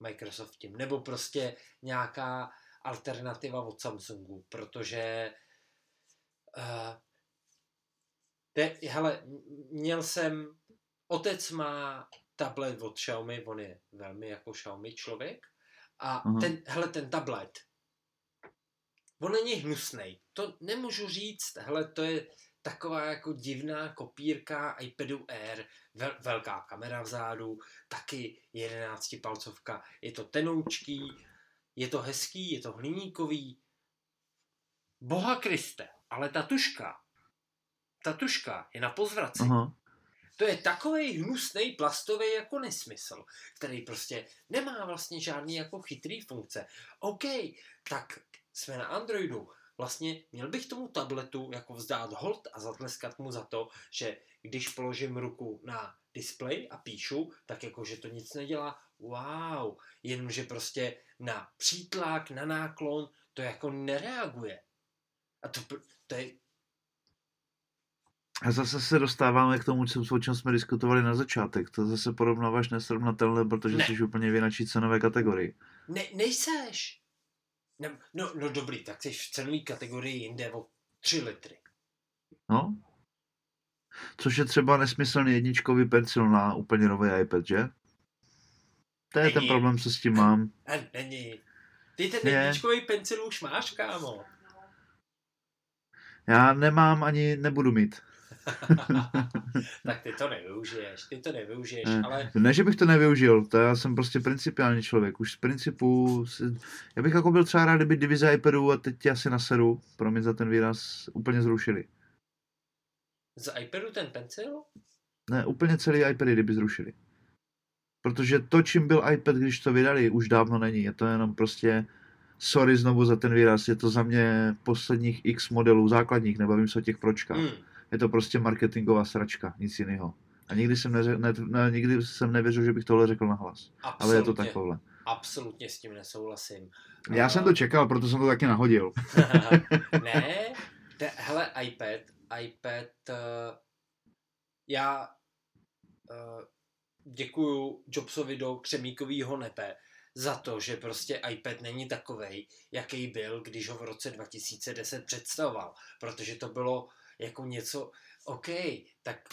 Microsoft tím, nebo prostě nějaká alternativa od Samsungu, protože uh, te, hele, měl jsem, otec má tablet od Xiaomi, on je velmi jako Xiaomi člověk a Aha. ten, hele, ten tablet, on není hnusnej, to nemůžu říct, hele, to je taková jako divná kopírka iPadu Air, vel, velká kamera vzadu, taky 11 palcovka, je to tenoučký, je to hezký, je to hliníkový, boha Kriste, ale ta tuška, ta tuška je na pozvraci. Aha. To je takový hnusný plastový jako nesmysl, který prostě nemá vlastně žádný jako chytrý funkce. OK, tak jsme na Androidu. Vlastně měl bych tomu tabletu jako vzdát hold a zatleskat mu za to, že když položím ruku na displej a píšu, tak jako, že to nic nedělá. Wow, jenomže prostě na přítlak, na náklon to jako nereaguje. A to, to je, A zase se dostáváme k tomu, co, o čem jsme diskutovali na začátek. To zase porovnáváš nesrovnatelné, protože Ne. jsi úplně v cenové kategorii. Ne, nejseš. Ne, no, no dobrý, tak jsi v cenové kategorii jinde o 3 litry. No? Což je třeba nesmyslný jedničkový pencil na úplně nový iPad, že? To je ten Není. problém, co s tím mám. A není. Ty ten Ne. jedničkový pencil už máš, kámo. Já nemám ani nebudu mít. tak ty to nevyužiješ, ty to nevyužiješ, Ne. ale Ne, že bych to nevyužil, to já jsem prostě principiální člověk. Už z principu, si, já bych jako byl třeba rád, kdyby divize iPadů a teď tě asi naseru, promiň za ten výraz, úplně zrušili. z iPadu ten pencil? Ne, úplně celý iPady, kdyby zrušili. Protože to, čím byl iPad, když to vydali, už dávno není. Je to jenom prostě, sorry znovu za ten výraz, je to za mě posledních x modelů základních, nebavím se o těch pročkách. Hmm. Je to prostě marketingová sračka, nic jiného. A nikdy jsem, neře- ne, ne, nikdy jsem nevěřil, že bych tohle řekl nahlas. Ale je to takové. absolutně s tím nesouhlasím. Já A- jsem to čekal, proto jsem to taky nahodil. ne, te, hele, iPad, iPad, uh, já uh, děkuju Jobsovi do křemíkovýho nebe za to, že prostě iPad není takovej, jaký byl, když ho v roce 2010 představoval, protože to bylo jako něco, OK, tak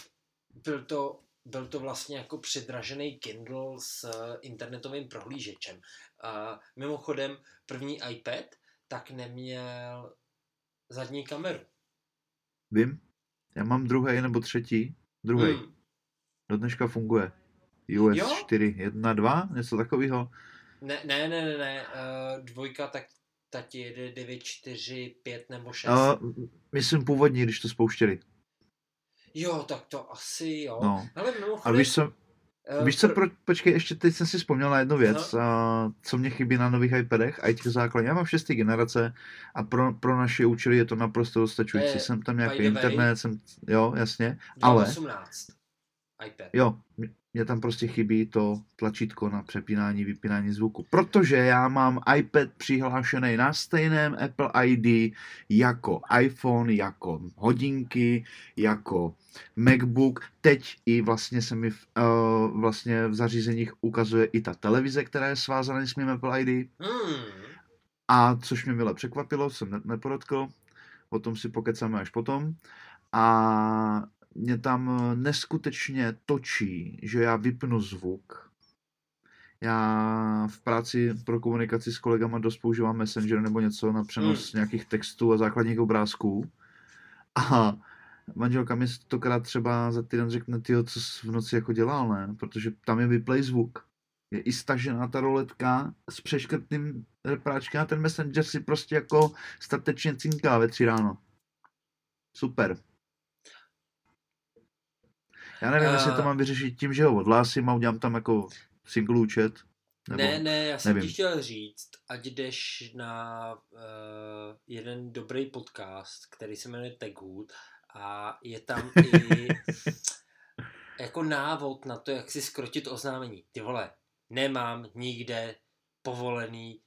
byl to, byl to vlastně jako předražený Kindle s eh, internetovým prohlížečem. Uh, mimochodem, první iPad tak neměl zadní kameru. Vím, já mám druhý nebo třetí. Druhý. Hmm. Do dneška funguje. US Jo? 4, 1, 2, něco takového. Ne, ne, ne, ne, ne. Uh, dvojka tak ta ti jede 9, 4, 5 nebo 6. Uh, myslím původní, když to spouštěli. Jo, tak to asi jo. No. Ale A mimochodem... víš co, eh, víš co, pr- pro, počkej, ještě teď jsem si vzpomněl na jednu věc, No. a, co mě chybí na nových iPadech, a i těch základních. Já mám šestý generace a pro, pro naše účely je to naprosto dostačující. To je Jsem tam nějaký way- internet, jsem, jo, jasně, ale 2018 iPad. jo, mě tam prostě chybí to tlačítko na přepínání, vypínání zvuku. Protože já mám iPad přihlášený na stejném Apple ID jako iPhone, jako hodinky, jako MacBook. Teď i vlastně se mi v, uh, vlastně v zařízeních ukazuje i ta televize, která je svázaná s mým Apple ID. Hmm. A což mě milé překvapilo, jsem ne- nepodotkl, o tom si pokecáme až potom. A mě tam neskutečně točí, že já vypnu zvuk. Já v práci pro komunikaci s kolegama dost používám Messenger nebo něco na přenos Hmm. nějakých textů a základních obrázků. A manželka mi stokrát třeba za týden řekne, ty co jsi v noci jako dělal, ne? Protože tam je vyplay zvuk. Je i stažená ta roletka s přeškrtným repráčkem a ten Messenger si prostě jako statečně cinká ve tři ráno. Super. Já nevím, uh... jestli to mám vyřešit tím, že ho odhlásím a udělám tam jako single účet. Nebo, ne, ne, já jsem nevím. ti chtěl říct, ať jdeš na uh, jeden dobrý podcast, který se jmenuje Taghood a je tam i jako návod na to, jak si skrotit oznámení. Ty vole, nemám nikde povolený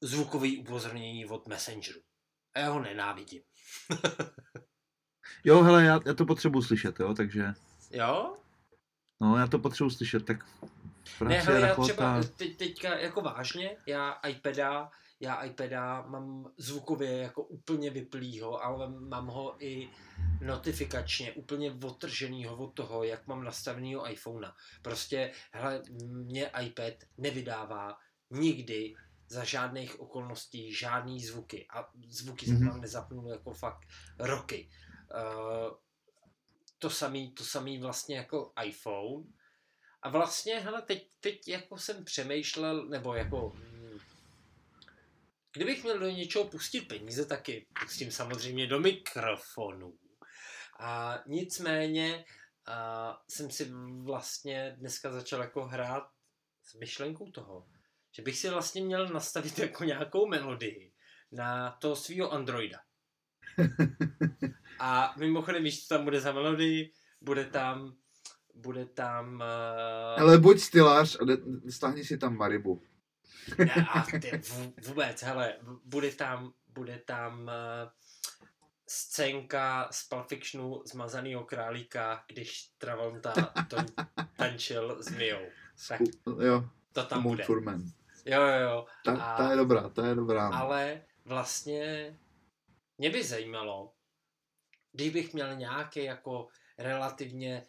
zvukový upozornění od Messengeru. A já ho nenávidím. jo, hele, já, já to potřebuji slyšet, jo, takže... Jo? No, já to potřebuji slyšet, tak ne, hele, já třeba teď, teďka jako vážně, já iPada, já iPada mám zvukově jako úplně vyplýho, ale mám ho i notifikačně úplně otrženýho od toho, jak mám nastavenýho iPhonea. Prostě, hele, mě iPad nevydává nikdy za žádných okolností žádný zvuky. A zvuky mm-hmm. jsem tam nezapnul jako fakt roky. Uh, to samý, to samý vlastně jako iPhone. A vlastně, hele, teď, teď jako jsem přemýšlel, nebo jako hm, kdybych měl do něčeho pustit peníze, taky pustím samozřejmě do mikrofonu. A nicméně a jsem si vlastně dneska začal jako hrát s myšlenkou toho, že bych si vlastně měl nastavit jako nějakou melodii na to svého Androida. A mimochodem, víš, co tam bude za melodii? Bude tam bude tam... Uh... Ale buď stylář a stáhni si tam Maribu. Ne, a ty, vůbec, hele, bude tam, bude tam uh, scénka z Pulp Fictionu zmazanýho králíka, když Travolta to tančil s Mijou. Tak jo, to tam bude. Furman. Jo, jo, jo. Ta, a, ta je dobrá, ta je dobrá. Ale vlastně mě by zajímalo, kdybych měl nějaký jako relativně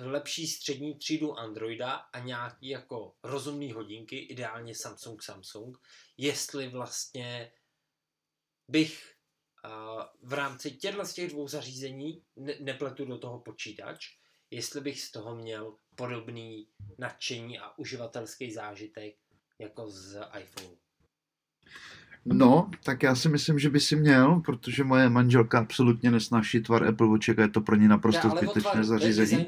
lepší střední třídu Androida a nějaký jako rozumný hodinky, ideálně Samsung Samsung, jestli vlastně bych v rámci těchto z těch dvou zařízení, ne, nepletu do toho počítač, jestli bych z toho měl podobný nadšení a uživatelský zážitek jako z iPhone. No, tak já si myslím, že by si měl, protože moje manželka absolutně nesnáší tvar Apple Watch a je to pro ní naprosto zbytečné zařízení.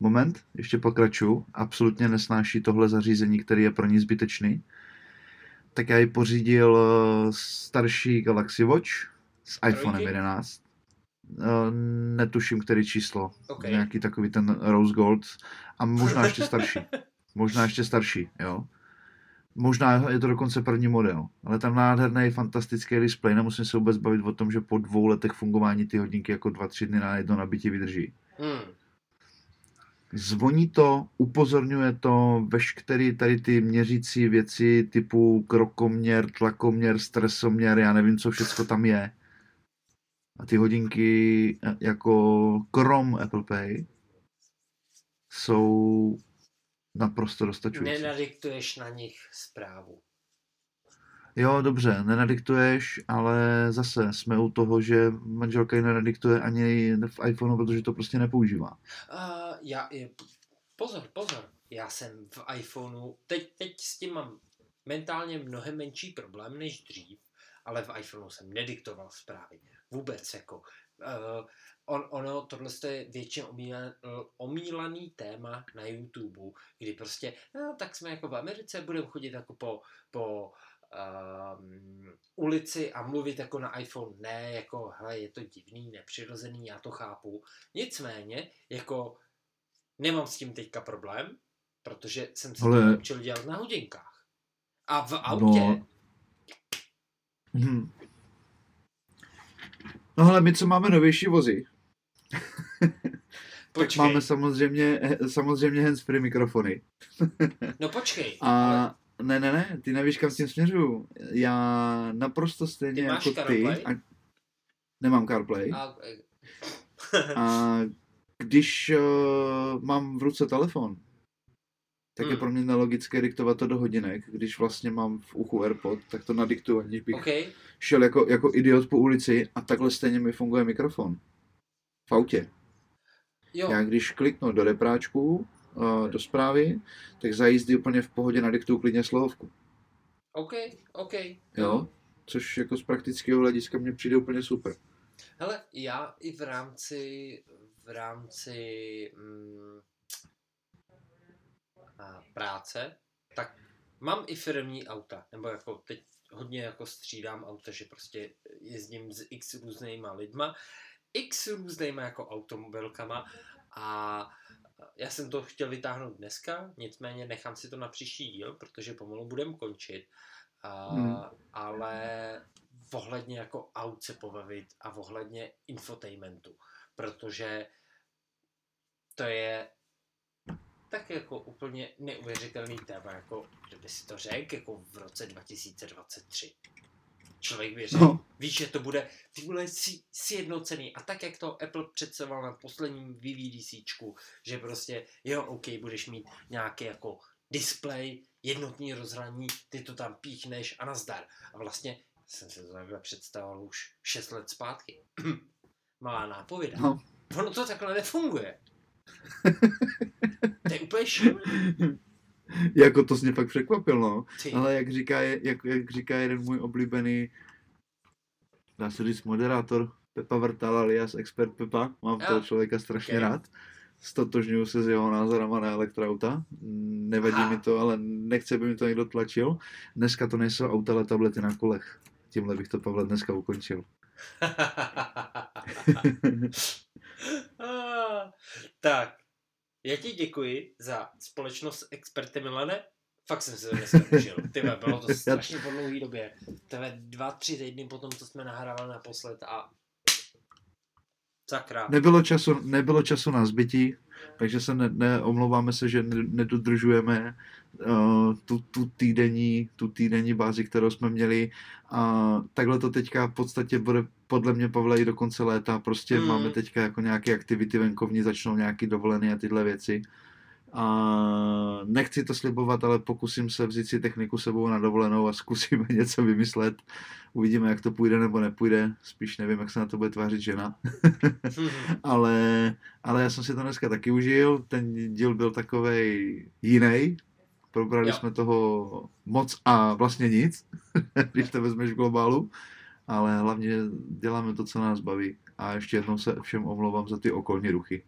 Moment, ještě pokračuju. Absolutně nesnáší tohle zařízení, který je pro ní zbytečný. Tak já ji pořídil eh, starší Galaxy Watch s iPhonem 11. Eh, netuším, který číslo. Okay. Nějaký takový ten Rose Gold. A možná ještě starší. možná ještě starší, jo. Možná je to dokonce první model, ale tam nádherný, fantastický displej. Nemusím se vůbec bavit o tom, že po dvou letech fungování ty hodinky jako dva, tři dny na jedno nabití vydrží. Hmm. Zvoní to, upozorňuje to veškeré tady ty měřící věci typu krokoměr, tlakoměr, stresoměr, já nevím, co všechno tam je. A ty hodinky e, jako krom Apple Pay jsou naprosto dostačující. Nenadiktuješ na nich zprávu. Jo, dobře, nenadiktuješ, ale zase jsme u toho, že manželka ji nenadiktuje ani v iPhoneu, protože to prostě nepoužívá. Uh, já, je, pozor, pozor, já jsem v iPhoneu, teď, teď s tím mám mentálně mnohem menší problém než dřív, ale v iPhoneu jsem nediktoval zprávy. Vůbec jako. Uh, on, ono, tohle je většinou omílan, omílaný téma na YouTube, kdy prostě, no, tak jsme jako v Americe, budeme chodit jako po, po um, ulici a mluvit jako na iPhone. Ne, jako, hele, je to divný, nepřirozený, já to chápu. Nicméně, jako, nemám s tím teďka problém, protože jsem se Ale... to naučil dělat na hodinkách. A v autě... No. Hmm. No ale my, co máme novější vozy, tak máme samozřejmě, samozřejmě handsfree mikrofony. no počkej. A ne, ne, ne, ty nevíš, kam s tím směřuju. Já naprosto stejně ty jako ty. A... Nemám CarPlay. A, a když uh, mám v ruce telefon tak je Hmm. pro mě nelogické diktovat to do hodinek, když vlastně mám v uchu AirPod, tak to nadiktuju, aniž bych OK, šel jako, jako idiot po ulici a takhle stejně mi funguje mikrofon. V autě. jo, Já když kliknu do repráčku, do zprávy, tak za jízdy úplně v pohodě nadiktuju klidně slohovku. OK, OK. Jo? Což jako z praktického hlediska mně přijde úplně super. Hele, já i v rámci, v rámci mm, a práce, tak mám i firmní auta, nebo jako teď hodně jako střídám auta, že prostě jezdím s x různýma lidma, x různýma jako automobilkama a já jsem to chtěl vytáhnout dneska, nicméně nechám si to na příští díl, protože pomalu budem končit, a, Hmm. ale ohledně jako aut se pobavit a ohledně infotainmentu, protože to je tak jako úplně neuvěřitelný téma, jako kdyby si to řekl, jako v roce 2023. Člověk řekl, No. víš, že to bude, ty bude si, sjednocený a tak, jak to Apple představoval na posledním VVDCčku, že prostě, jo, OK, budeš mít nějaký jako display, jednotný rozhraní, ty to tam píchneš a nazdar. A vlastně jsem se to takhle představoval už 6 let zpátky. Malá nápověda. No. Ono to takhle nefunguje. To je úplně šílený. jako to mě fakt překvapil, no. Ty. Ale jak říká, jak, jak říká jeden můj oblíbený, dá se říct moderátor, Pepa Vrtal alias expert Pepa, mám Jo. toho člověka strašně Ok. rád. Stotožňuju se s jeho názorama na elektroauta. Nevadí Aha. mi to, ale nechce, aby mi to někdo tlačil. Dneska to nejsou auta, ale tablety na kolech. Tímhle bych to Pavle dneska ukončil. Ah, tak, já ti děkuji za společnost s expertem Milane. Fakt jsem si to dneska užil. Ty vole, bylo to strašně po dlouhé době. Tebe dva, tři týdny potom, co jsme nahrávali naposled a sakra. Nebylo času, nebylo času na zbytí, takže se ne, ne, omlouváme se, že ne, nedodržujeme uh, tu, tu, týdenní, tu týdenní bázi, kterou jsme měli. A takhle to teďka v podstatě bude podle mě, Pavle, i do konce léta. Prostě Mm. máme teďka jako nějaké aktivity venkovní, začnou nějaký dovolený a tyhle věci. A nechci to slibovat, ale pokusím se vzít si techniku sebou na dovolenou a zkusíme něco vymyslet. Uvidíme, jak to půjde nebo nepůjde. Spíš nevím, jak se na to bude tvářit žena. ale, ale já jsem si to dneska taky užil. Ten díl byl takovej jiný. Probrali Jo. jsme toho moc a vlastně nic, když to vezmeš v globálu. Ale hlavně děláme to, co nás baví. A ještě jednou se všem omlouvám za ty okolní ruchy.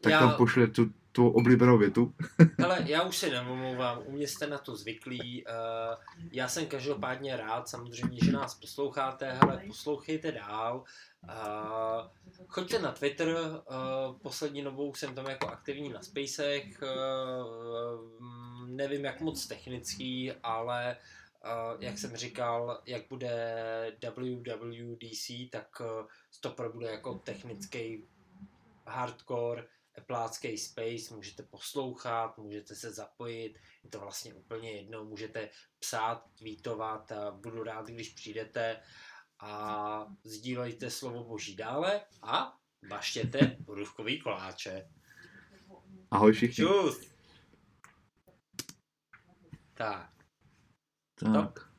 Tak Já- tam pošle tu, tu oblíbenou větu. Ale já už si neomlouvám, u mě jste na to zvyklí. Uh, já jsem každopádně rád, samozřejmě, že nás posloucháte, ale poslouchejte dál. Uh, choďte na Twitter, uh, poslední dobou jsem tam jako aktivní na Spacech, nevím jak moc technický, ale uh, jak jsem říkal, jak bude WWDC, tak uh, Stopper bude jako technický hardcore, Appleácký space, můžete poslouchat, můžete se zapojit, je to vlastně úplně jedno, můžete psát, tweetovat a budu rád, když přijdete a sdílejte slovo boží dále a baštěte borůvkový koláče. Ahoj všichni. Čus! Tak. Tak.